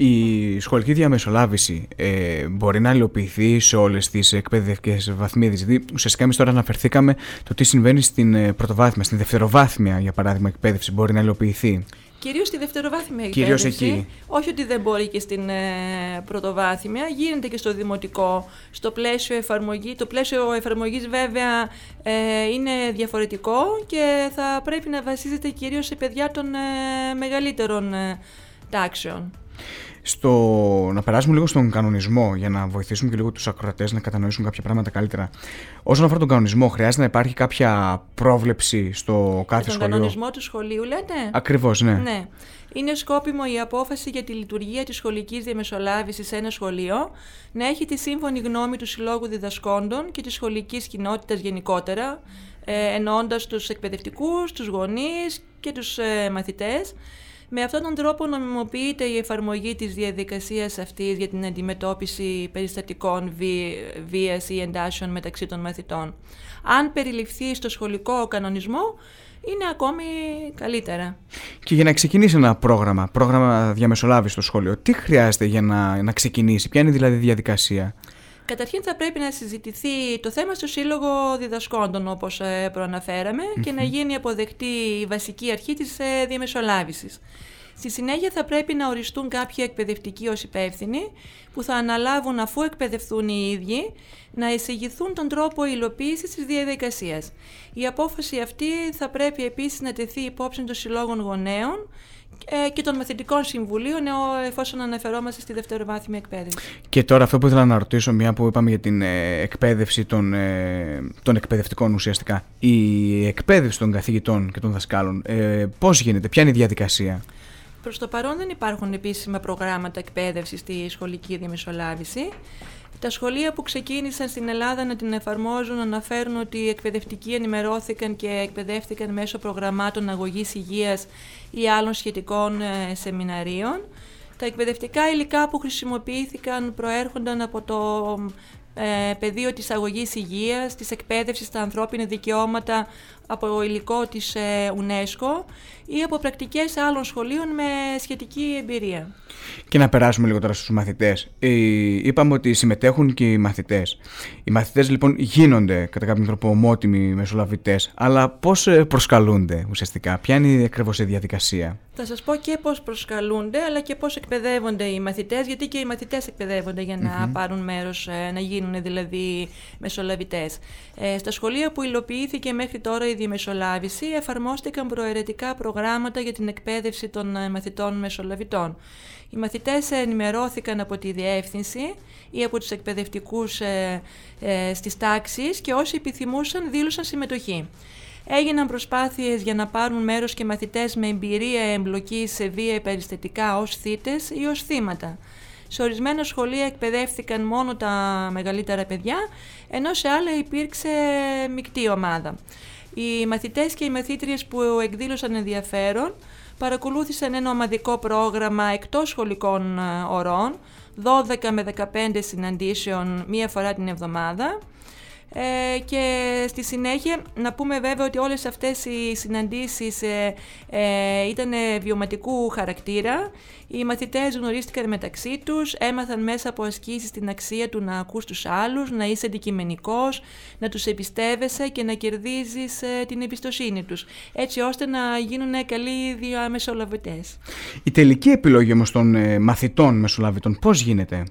Η σχολική διαμεσολάβηση ε, μπορεί να υλοποιηθεί σε όλες τις εκπαιδευτικές βαθμίδες; Δηλαδή, ουσιαστικά, εμείς τώρα αναφερθήκαμε το τι συμβαίνει στην ε, πρωτοβάθμια, στην δευτεροβάθμια, για παράδειγμα, εκπαίδευση. Μπορεί να υλοποιηθεί; Κυρίως στη δευτεροβάθμια εκπαίδευση. εκεί. Όχι ότι δεν μπορεί και στην ε, πρωτοβάθμια. Γίνεται και στο δημοτικό. Στο πλαίσιο εφαρμογή. Το πλαίσιο εφαρμογής, βέβαια, ε, είναι διαφορετικό και θα πρέπει να βασίζεται κυρίως σε παιδιά των μεγαλύτερων τάξεων. Στο... Να περάσουμε λίγο στον κανονισμό για να βοηθήσουμε και λίγο τους ακροατές να κατανοήσουν κάποια πράγματα καλύτερα. Όσον αφορά τον κανονισμό, χρειάζεται να υπάρχει κάποια πρόβλεψη στο κάθε Τον σχολείο; κανονισμό του σχολείου λέτε; Ακριβώς, ναι. Ναι. Είναι σκόπιμο η απόφαση για τη λειτουργία της σχολικής διαμεσολάβησης σε ένα σχολείο να έχει τη σύμφωνη γνώμη του Συλλόγου Διδασκόντων και της σχολικής κοινότητας γενικότερα, ε, εννοώντας τους εκπαιδευτικούς, τους γονείς και τους ε, μαθητές. Με αυτόν τον τρόπο νομιμοποιείται η εφαρμογή της διαδικασίας αυτής για την αντιμετώπιση περιστατικών βί- βίας ή εντάσεων μεταξύ των μαθητών. Αν περιληφθεί στο σχολικό κανονισμό, είναι ακόμη καλύτερα. Και για να ξεκινήσει ένα πρόγραμμα, πρόγραμμα διαμεσολάβησης στο σχολείο, τι χρειάζεται για να, να ξεκινήσει, ποια είναι δηλαδή η διαδικασία; Καταρχήν θα πρέπει να συζητηθεί το θέμα στο Σύλλογο Διδασκόντων όπως ε, προαναφέραμε και να γίνει αποδεκτή η βασική αρχή της ε, διαμεσολάβησης. Στη συνέχεια θα πρέπει να οριστούν κάποιοι εκπαιδευτικοί ως υπεύθυνοι που θα αναλάβουν αφού εκπαιδευτούν οι ίδιοι να εισηγηθούν τον τρόπο υλοποίησης της διαδικασίας. Η απόφαση αυτή θα πρέπει επίσης να τεθεί υπόψη των συλλόγων γονέων ε, και των μαθητικών συμβουλίων ε, εφόσον αναφερόμαστε στη δευτεροβάθμια εκπαίδευση. Και τώρα αυτό που ήθελα να ρωτήσω, μια που είπαμε για την ε, εκπαίδευση των, ε, των εκπαιδευτικών ουσιαστικά. Η εκπαίδευση των καθηγητών και των δασκάλων, ε, πώς γίνεται, ποια είναι η διαδικασία; Προς το παρόν δεν υπάρχουν επίσημα προγράμματα εκπαίδευσης στη σχολική διαμεσολάβηση. Τα σχολεία που ξεκίνησαν στην Ελλάδα να την εφαρμόζουν αναφέρουν ότι οι εκπαιδευτικοί ενημερώθηκαν και εκπαιδεύτηκαν μέσω προγραμμάτων αγωγής υγείας ή άλλων σχετικών ε, σεμιναρίων. Τα εκπαιδευτικά υλικά που χρησιμοποιήθηκαν προέρχονταν από το ε, πεδίο της αγωγής υγείας, της εκπαίδευσης στα ανθρώπινα δικαιώματα από υλικό της ε, UNESCO ή από πρακτικές άλλων σχολείων με σχετική εμπειρία. Και να περάσουμε λίγο τώρα στους μαθητές. Ε, είπαμε ότι συμμετέχουν και οι μαθητές. Οι μαθητές λοιπόν γίνονται κατά κάποιον τρόπο ομότιμοι μεσολαβητές, αλλά πώς ε, προσκαλούνται ουσιαστικά, ποια είναι ακριβώς η διαδικασία; Θα σας πω και πώς προσκαλούνται, αλλά και πώς εκπαιδεύονται οι μαθητές, γιατί και οι μαθητές εκπαιδεύονται για να Μμμ. πάρουν μέρος, ε, να γίνουν δηλαδή μεσολαβητές. Ε, στα σχολεία που υλοποιήθηκε μέχρι τώρα η διαμεσολάβηση, εφαρμόστηκαν προαιρετικά προγράμματα για την εκπαίδευση των ε, μαθητών μεσολαβητών. Οι μαθητές ενημερώθηκαν από τη διεύθυνση ή από τους εκπαιδευτικούς ε, ε, στις τάξεις και όσοι επιθυμούσαν δήλωσαν συμμετοχή. Έγιναν προσπάθειες για να πάρουν μέρος και μαθητές με εμπειρία εμπλοκής σε βία περιστατικά ως θύτες ή ως θύματα. Σε ορισμένα σχολεία εκπαιδεύτηκαν μόνο τα μεγαλύτερα παιδιά, ενώ σε άλλα υπήρξε μεικτή ομάδα. Οι μαθητές και οι μαθήτριες που εκδήλωσαν ενδιαφέρον παρακολούθησαν ένα ομαδικό πρόγραμμα εκτός σχολικών ε, ωρών, 12 με 15 συναντήσεων μία φορά την εβδομάδα, ε, και στη συνέχεια να πούμε βέβαια ότι όλες αυτές οι συναντήσεις ε, ε, ήταν βιωματικού χαρακτήρα. Οι μαθητές γνωρίστηκαν μεταξύ τους, έμαθαν μέσα από ασκήσεις την αξία του να ακούς τους άλλους, να είσαι αντικειμενικός, να τους εμπιστεύεσαι και να κερδίζεις ε, την εμπιστοσύνη τους, έτσι ώστε να γίνουν καλοί διαμεσολαβητές. Η τελική επιλογή όμως των ε, μαθητών μεσολαβητών πώς γίνεται;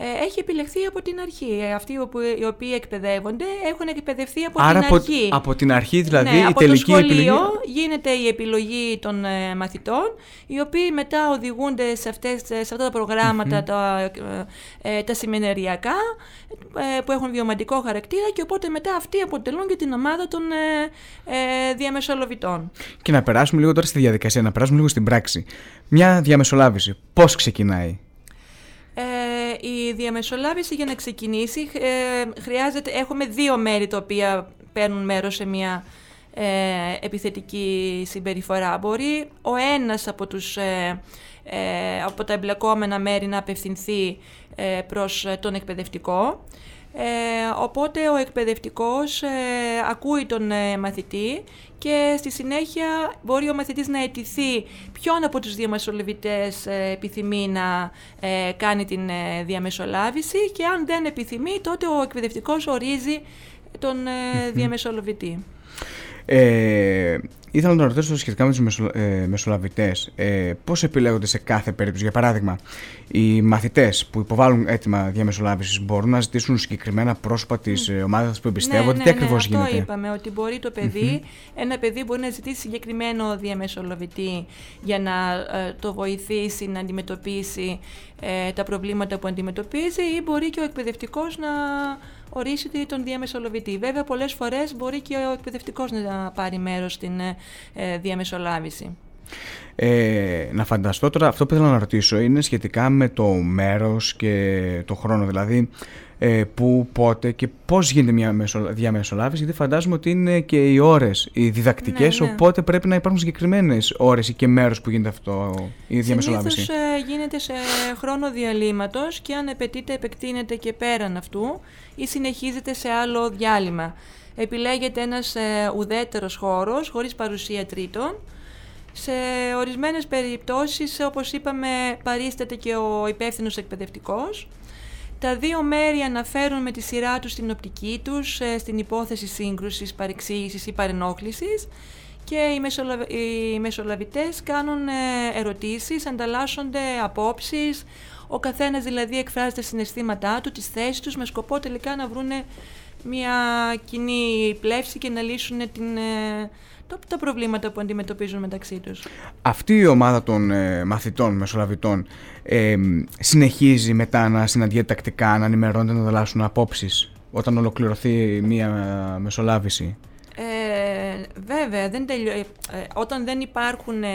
Ε, έχει επιλεχθεί από την αρχή. Ε, Αυτοί που, οι οποίοι εκπαιδεύονται έχουν εκπαιδευτεί από Άρα την από, αρχή. από την αρχή δηλαδή ναι, η από τελική το σχολείο επιλογή... γίνεται η επιλογή των ε, μαθητών, οι οποίοι μετά οδηγούνται σε, αυτές, σε αυτά τα προγραμματα τα, ε, ε, τα σημενεριακά, ε, που έχουν βιωματικό χαρακτήρα και οπότε μετά αυτοί αποτελούν και την ομάδα των ε, ε, διαμεσολαβητών. Και να περάσουμε λίγο τώρα στη διαδικασία, να περάσουμε λίγο στην πράξη. Μια διαμεσολάβηση, πώς ξεκινάει; Ε, η διαμεσολάβηση για να ξεκινήσει ε, χρειάζεται, έχουμε δύο μέρη τα οποία παίρνουν μέρος σε μια ε, επιθετική συμπεριφορά. Μπορεί ο ένας από, τους, ε, ε, από τα εμπλεκόμενα μέρη να απευθυνθεί ε, προς ε, τον εκπαιδευτικό. Ε, οπότε ο εκπαιδευτικός ε, ακούει τον ε, μαθητή και στη συνέχεια μπορεί ο μαθητής να αιτηθεί ποιον από τους διαμεσολαβητές ε, επιθυμεί να ε, κάνει την ε, διαμεσολάβηση και αν δεν επιθυμεί τότε ο εκπαιδευτικός ορίζει τον ε, διαμεσολαβητή. Ε, ήθελα να το ρωτήσω σχετικά με τους μεσολα... ε, μεσολαβητές. Ε, Πώς επιλέγονται σε κάθε περίπτωση; Για παράδειγμα, οι μαθητές που υποβάλλουν έτοιμα διαμεσολάβηση μπορούν να ζητήσουν συγκεκριμένα πρόσωπα της mm. ομάδας που εμπιστεύονται; Ναι, Τι ναι, ακριβώς ναι, γίνεται; Αυτό είπαμε, ότι μπορεί το παιδι ένα παιδί μπορεί να ζητήσει συγκεκριμένο διαμεσολαβητή για να ε, το βοηθήσει να αντιμετωπίσει ε, τα προβλήματα που αντιμετωπίζει ή μπορεί και ο εκπαιδευτικός να ορίσει τον διαμεσολαβητή. Βέβαια, πολλές φορές μπορεί και ο εκπαιδευτικός να πάρει μέρος στην ε, ε, διαμεσολάβηση. Ε, να φανταστώ τώρα, αυτό που ήθελα να ρωτήσω είναι σχετικά με το μέρος και το χρόνο. Δηλαδή, ε, πού, πότε και πώς γίνεται μια μεσο- διαμεσολάβηση, γιατί φαντάζομαι ότι είναι και οι ώρες, οι διδακτικές, Ναι, ναι. οπότε πρέπει να υπάρχουν συγκεκριμένες ώρες και μέρος που γίνεται αυτό η διαμεσολάβηση. Συνήθως ε, γίνεται σε χρόνο διαλύματος και αν απαιτείται επεκτείνεται και πέραν αυτού ή συνεχίζεται σε άλλο διάλειμμα. Επιλέγεται ένας ε, ουδέτερος χώρος χωρίς παρουσία τρίτων. Σε ορισμένες περιπτώσεις, όπως είπαμε, παρίσταται και ο υπεύθυνος εκπαιδευτικός. Τα δύο μέρη αναφέρουν με τη σειρά τους την οπτική τους ε, στην υπόθεση σύγκρουσης, παρεξήγησης ή παρενόχλησης και οι, μεσολαβ... οι μεσολαβητές κάνουν ε, ερωτήσεις, ανταλλάσσονται απόψεις, ο καθένας δηλαδή εκφράζει τα συναισθήματά του, τις θέσεις τους, με σκοπό τελικά να βρούνε μια κοινή πλεύση και να λύσουν την, ε, το- τα προβλήματα που αντιμετωπίζουν μεταξύ τους. Αυτή η ομάδα των ε, μαθητών, μεσολαβητών, ε, συνεχίζει μετά να συναντιέται τακτικά, να ενημερώνεται, να ανταλλάσσουν απόψεις όταν ολοκληρωθεί μία ε, μεσολάβηση; Ε, βέβαια, δεν τελειώ... ε, ε, όταν δεν υπάρχουν ε,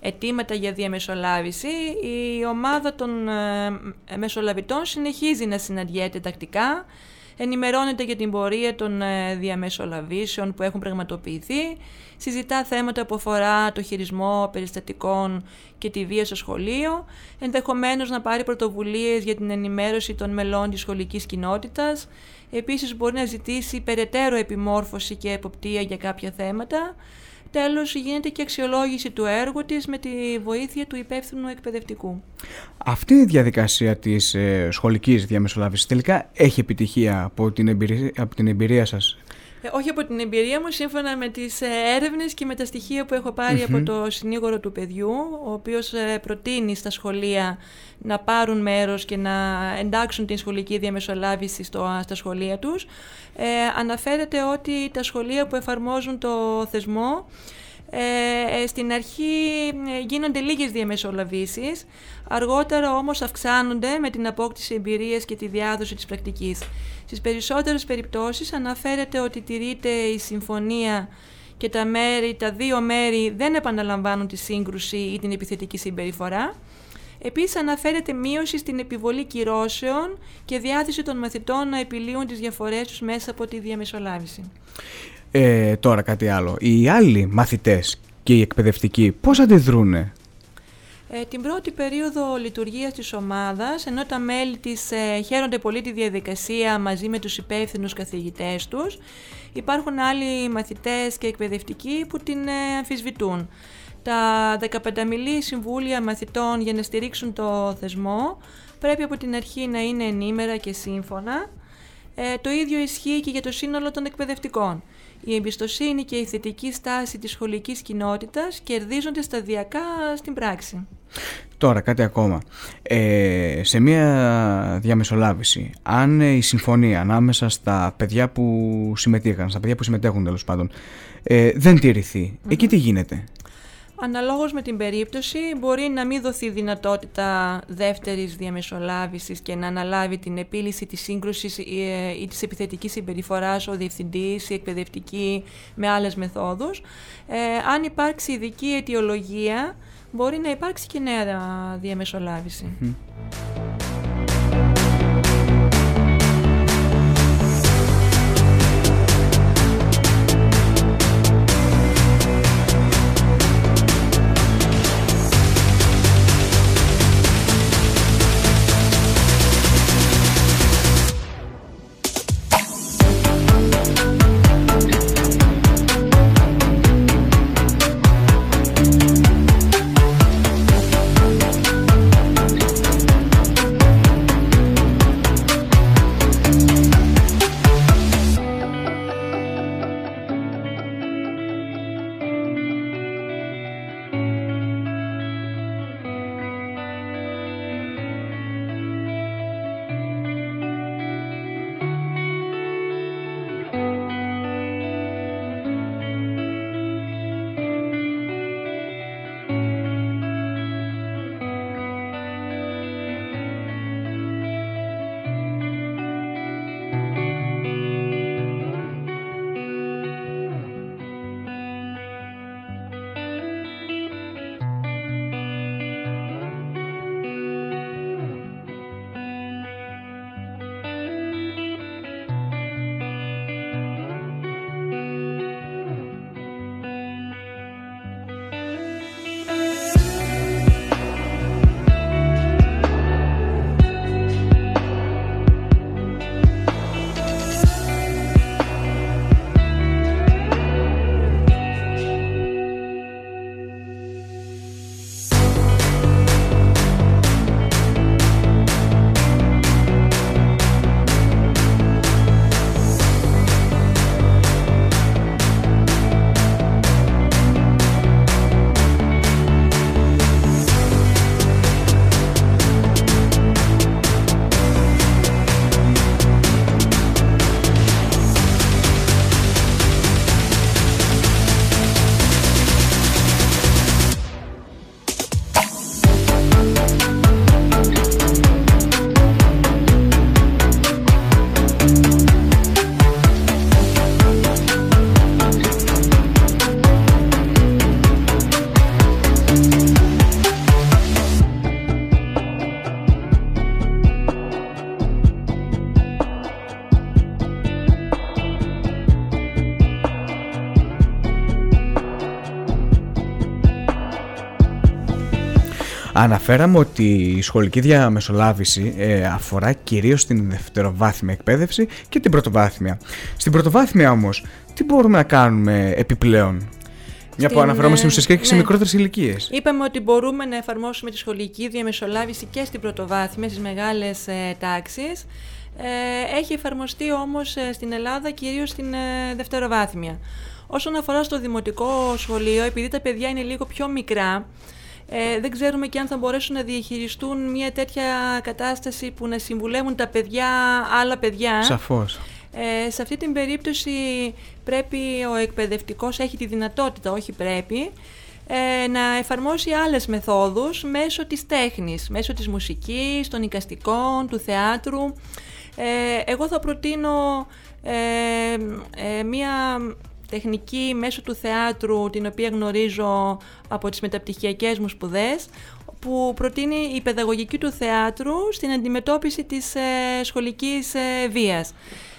αιτήματα για διαμεσολάβηση, η ομάδα των ε, μεσολαβητών συνεχίζει να συναντιέται τακτικά, ενημερώνεται για την πορεία των ε, διαμεσολαβήσεων που έχουν πραγματοποιηθεί, συζητά θέματα που αφορά το χειρισμό περιστατικών και τη βία στο σχολείο, ενδεχομένως να πάρει πρωτοβουλίες για την ενημέρωση των μελών της σχολικής κοινότητας, Επίσης μπορεί να ζητήσει περαιτέρω επιμόρφωση και εποπτεία για κάποια θέματα. Τέλος γίνεται και αξιολόγηση του έργου της με τη βοήθεια του υπεύθυνου εκπαιδευτικού. Αυτή η διαδικασία της ε, σχολικής διαμεσολάβησης τελικά έχει επιτυχία από την εμπειρία, από την εμπειρία σας; Ε, όχι από την εμπειρία μου, σύμφωνα με τις ε, έρευνες και με τα στοιχεία που έχω πάρει από το συνήγορο του παιδιού, ο οποίος ε, προτείνει στα σχολεία να πάρουν μέρος και να εντάξουν την σχολική διαμεσολάβηση στο, στα σχολεία τους. Ε, αναφέρεται ότι τα σχολεία που εφαρμόζουν το θεσμό ε, ε, στην αρχή ε, γίνονται λίγες διαμεσολαβήσεις, αργότερα όμως αυξάνονται με την απόκτηση εμπειρίας και τη διάδοση της πρακτικής. Στις περισσότερες περιπτώσεις αναφέρεται ότι τηρείται η συμφωνία και τα, μέρη, τα δύο μέρη δεν επαναλαμβάνουν τη σύγκρουση ή την επιθετική συμπεριφορά. Επίσης αναφέρεται μείωση στην επιβολή κυρώσεων και διάθεση των μαθητών να επιλύουν τις διαφορές τους μέσα από τη διαμεσολάβηση. Ε, τώρα κάτι άλλο. Οι άλλοι μαθητές και οι εκπαιδευτικοί πώς αντιδρούνε. Ε, την πρώτη περίοδο λειτουργίας της ομάδας, ενώ τα μέλη της ε, χαίρονται πολύ τη διαδικασία μαζί με τους υπεύθυνους καθηγητές τους, υπάρχουν άλλοι μαθητές και εκπαιδευτικοί που την ε, αμφισβητούν. Τα 15 μιλή συμβούλια μαθητών για να στηρίξουν το θεσμό πρέπει από την αρχή να είναι ενήμερα και σύμφωνα. Ε, το ίδιο ισχύει και για το σύνολο των εκπαιδευτικών. Η εμπιστοσύνη και η θετική στάση της σχολικής κοινότητας κερδίζονται σταδιακά στην πράξη. Τώρα κάτι ακόμα. Ε, σε μια διαμεσολάβηση, αν η συμφωνία ανάμεσα στα παιδιά που συμμετείχαν, στα παιδιά που συμμετέχουν τέλος πάντων, ε, δεν τηρηθει εκεί τι γίνεται; Αναλόγως με την περίπτωση μπορεί να μην δοθεί δυνατότητα δεύτερης διαμεσολάβησης και να αναλάβει την επίλυση της σύγκρουσης ή, ε, ή της επιθετικής συμπεριφοράς ο διευθυντής, η εκπαιδευτική με άλλες μεθόδους. Ε, αν υπάρξει ειδική αιτιολογία μπορεί να υπάρξει και νέα διαμεσολάβηση. Αναφέραμε ότι η σχολική διαμεσολάβηση ε, αφορά κυρίως την δευτεροβάθμια εκπαίδευση και την πρωτοβάθμια. Στην πρωτοβάθμια όμως, τι μπορούμε να κάνουμε επιπλέον; Μια που αναφερόμαστε ουσιαστικά και σε ναι. μικρότερες ηλικίες. Είπαμε ότι μπορούμε να εφαρμόσουμε τη σχολική διαμεσολάβηση και στην πρωτοβάθμια, στις μεγάλες ε, τάξεις. Ε, έχει εφαρμοστεί όμως ε, στην Ελλάδα κυρίως στην ε, δευτεροβάθμια. Όσον αφορά στο δημοτικό σχολείο, επειδή τα παιδιά είναι λίγο πιο μικρά, ε, δεν ξέρουμε και αν θα μπορέσουν να διαχειριστούν μια τέτοια κατάσταση που να συμβουλεύουν τα παιδιά, άλλα παιδιά. Σαφώς. Ε, σε αυτή την περίπτωση πρέπει ο εκπαιδευτικός, έχει τη δυνατότητα, όχι πρέπει, ε, να εφαρμόσει άλλες μεθόδους μέσω της τέχνης, μέσω της μουσικής, των οικαστικών, του θεάτρου. Ε, εγώ θα προτείνω ε, ε, μία τεχνική μέσω του θεάτρου, την οποία γνωρίζω από τις μεταπτυχιακές μου σπουδές, που προτείνει η παιδαγωγική του θεάτρου στην αντιμετώπιση της ε, σχολικής ε, βίας.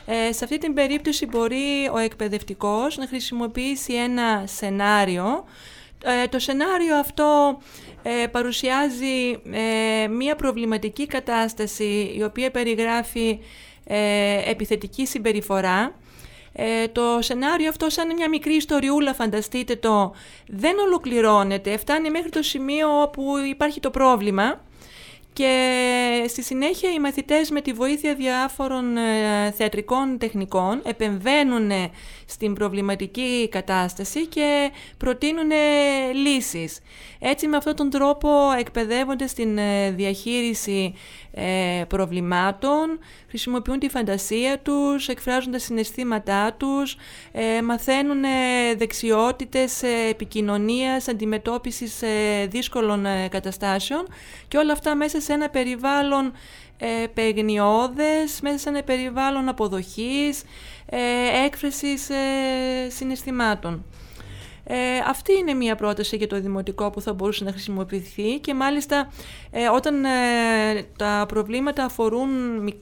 Ε, σε αυτή την περίπτωση μπορεί ο εκπαιδευτικός να χρησιμοποιήσει ένα σενάριο. Ε, το σενάριο αυτό ε, παρουσιάζει μία προβληματική κατάσταση η οποία περιγράφει επιθετική συμπεριφορά. Το σενάριο αυτό σαν μια μικρή ιστοριούλα φανταστείτε το δεν ολοκληρώνεται, φτάνει μέχρι το σημείο όπου υπάρχει το πρόβλημα και στη συνέχεια οι μαθητές με τη βοήθεια διάφορων ε, θεατρικών τεχνικών επεμβαίνουν στην προβληματική κατάσταση και προτείνουν λύσεις. Έτσι με αυτόν τον τρόπο εκπαιδεύονται στην ε, διαχείριση ε, προβλημάτων, χρησιμοποιούν τη φαντασία τους, εκφράζουν τα συναισθήματά τους, ε, μαθαίνουν δεξιότητες επικοινωνίας, αντιμετώπισης δύσκολων καταστάσεων και όλα αυτά μέσα σε ένα περιβάλλον παιγνιώδες, μέσα σε ένα περιβάλλον αποδοχής, έκφρασης συναισθημάτων. Ε, αυτή είναι μια πρόταση για το δημοτικό που θα μπορούσε να χρησιμοποιηθεί και μάλιστα ε, όταν ε, τα προβλήματα αφορούν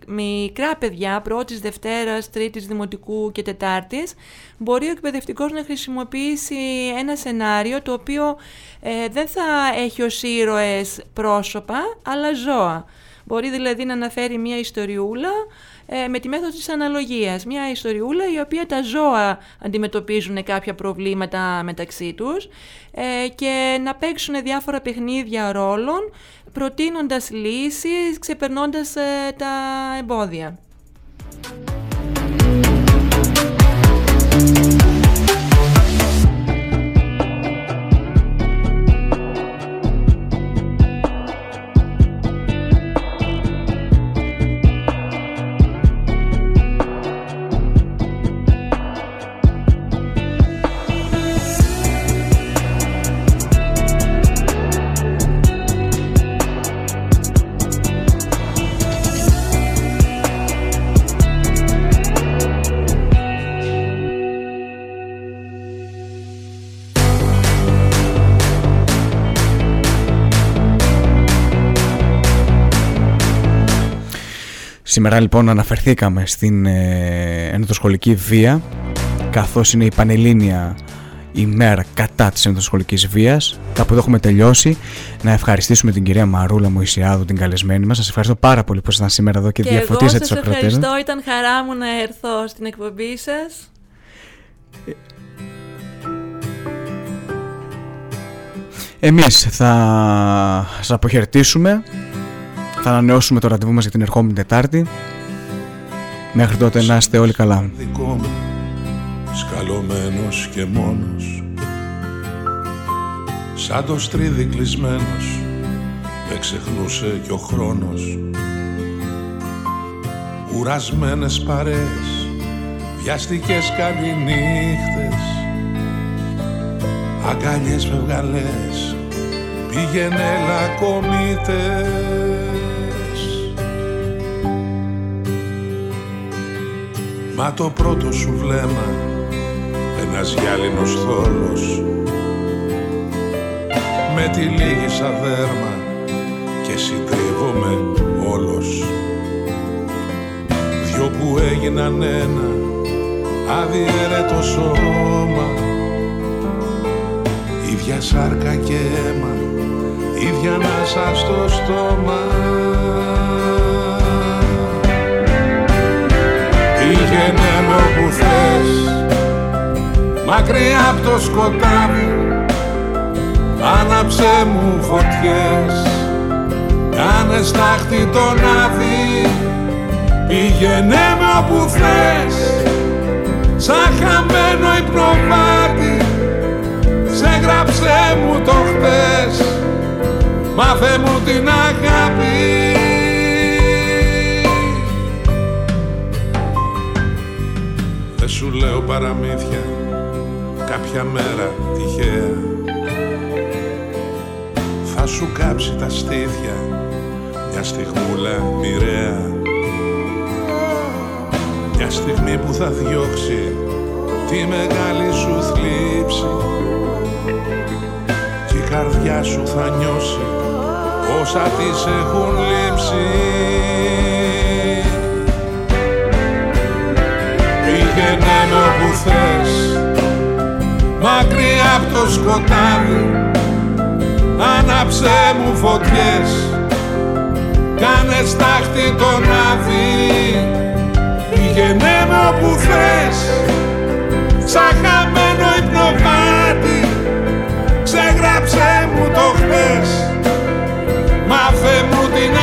μικρά παιδιά πρώτης, δευτέρας, τρίτης, δημοτικού και τετάρτης μπορεί ο εκπαιδευτικός να χρησιμοποιήσει ένα σενάριο το οποίο ε, δεν θα έχει ως ήρωες πρόσωπα αλλά ζώα. Μπορεί δηλαδή να αναφέρει μια ιστοριούλα ε, με τη μέθοδο της αναλογίας. Μια ιστοριούλα η οποία τα ζώα αντιμετωπίζουν κάποια προβλήματα μεταξύ τους ε, και να παίξουν διάφορα παιχνίδια ρόλων προτείνοντας λύσεις, ξεπερνώντας ε, τα εμπόδια. Σήμερα λοιπόν αναφερθήκαμε στην ε, ενδοσχολική βία καθώς είναι η Πανελλήνια ημέρα κατά της ενδοσχολικής βίας. Κάπου εδώ έχουμε τελειώσει. Να ευχαριστήσουμε την κυρία Μαρούλα Μωυσιάδου, την καλεσμένη μας. Σας ευχαριστώ πάρα πολύ που ήσασταν σήμερα εδώ και, και διαφωτίσατε τις ακροατές. ευχαριστώ. Ήταν χαρά μου να έρθω στην εκπομπή σας. Εμείς θα σας αποχαιρετήσουμε. Θα ανανεώσουμε το ραντεβού μας για την ερχόμενη Τετάρτη. Μέχρι τότε να είστε όλοι καλά. σκαλωμένος και μόνος Σαν το στρίδι κλεισμένος Με ξεχνούσε κι ο χρόνος Ουρασμένες παρέες Βιαστικές καληνύχτες Αγκάλιες φευγαλές Πήγαινε λακομίτες Μα το πρώτο σου βλέμμα ένας γυάλινος θόλος. Με τη λίγη σαν δέρμα και συντρίβομαι όλος. Δυο που έγιναν ένα αδιαιρέτο σώμα. Ίδια σάρκα και αίμα ίδια να στο στόμα Πήγαινε με όπου θες. Μακριά από το σκοτάδι άναψε μου φωτιές. Κάνες στάχτη τον άδει πήγαινε με όπου θες. Σαν χαμένο υπνοβάτι σε γράψε μου το χτες μάθε μου την αγάπη σου λέω παραμύθια κάποια μέρα τυχαία. Θα σου κάψει τα στήθια μια στιγμούλα μοιραία. Μια στιγμή που θα διώξει τη μεγάλη σου θλίψη. Και η καρδιά σου θα νιώσει όσα της έχουν λείψει Πήγαινε με όπου θες μακριά από το σκοτάδι άναψε μου φωτιές. Κάνες στάχτη τον άδει πήγαινε με όπου θες σαν χαμένο υπνοβάτι ξεγράψε μου το χτες. Μάθε μου την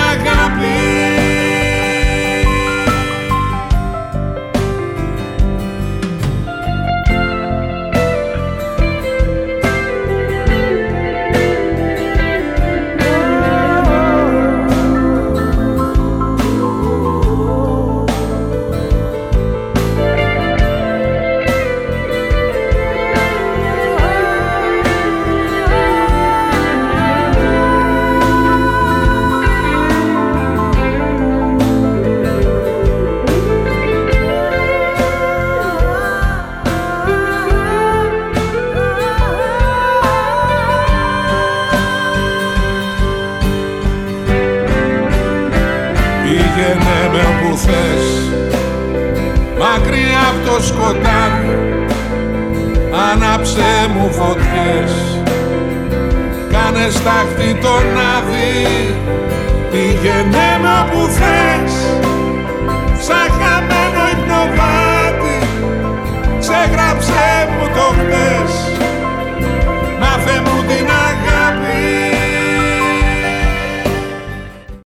Άναψε μου φωτιές. Κάνες στάχτη τον άδει Πήγαινε με όπου θες. Σαν χαμένο υπνοβάτι Ξεγράψε μου το χτες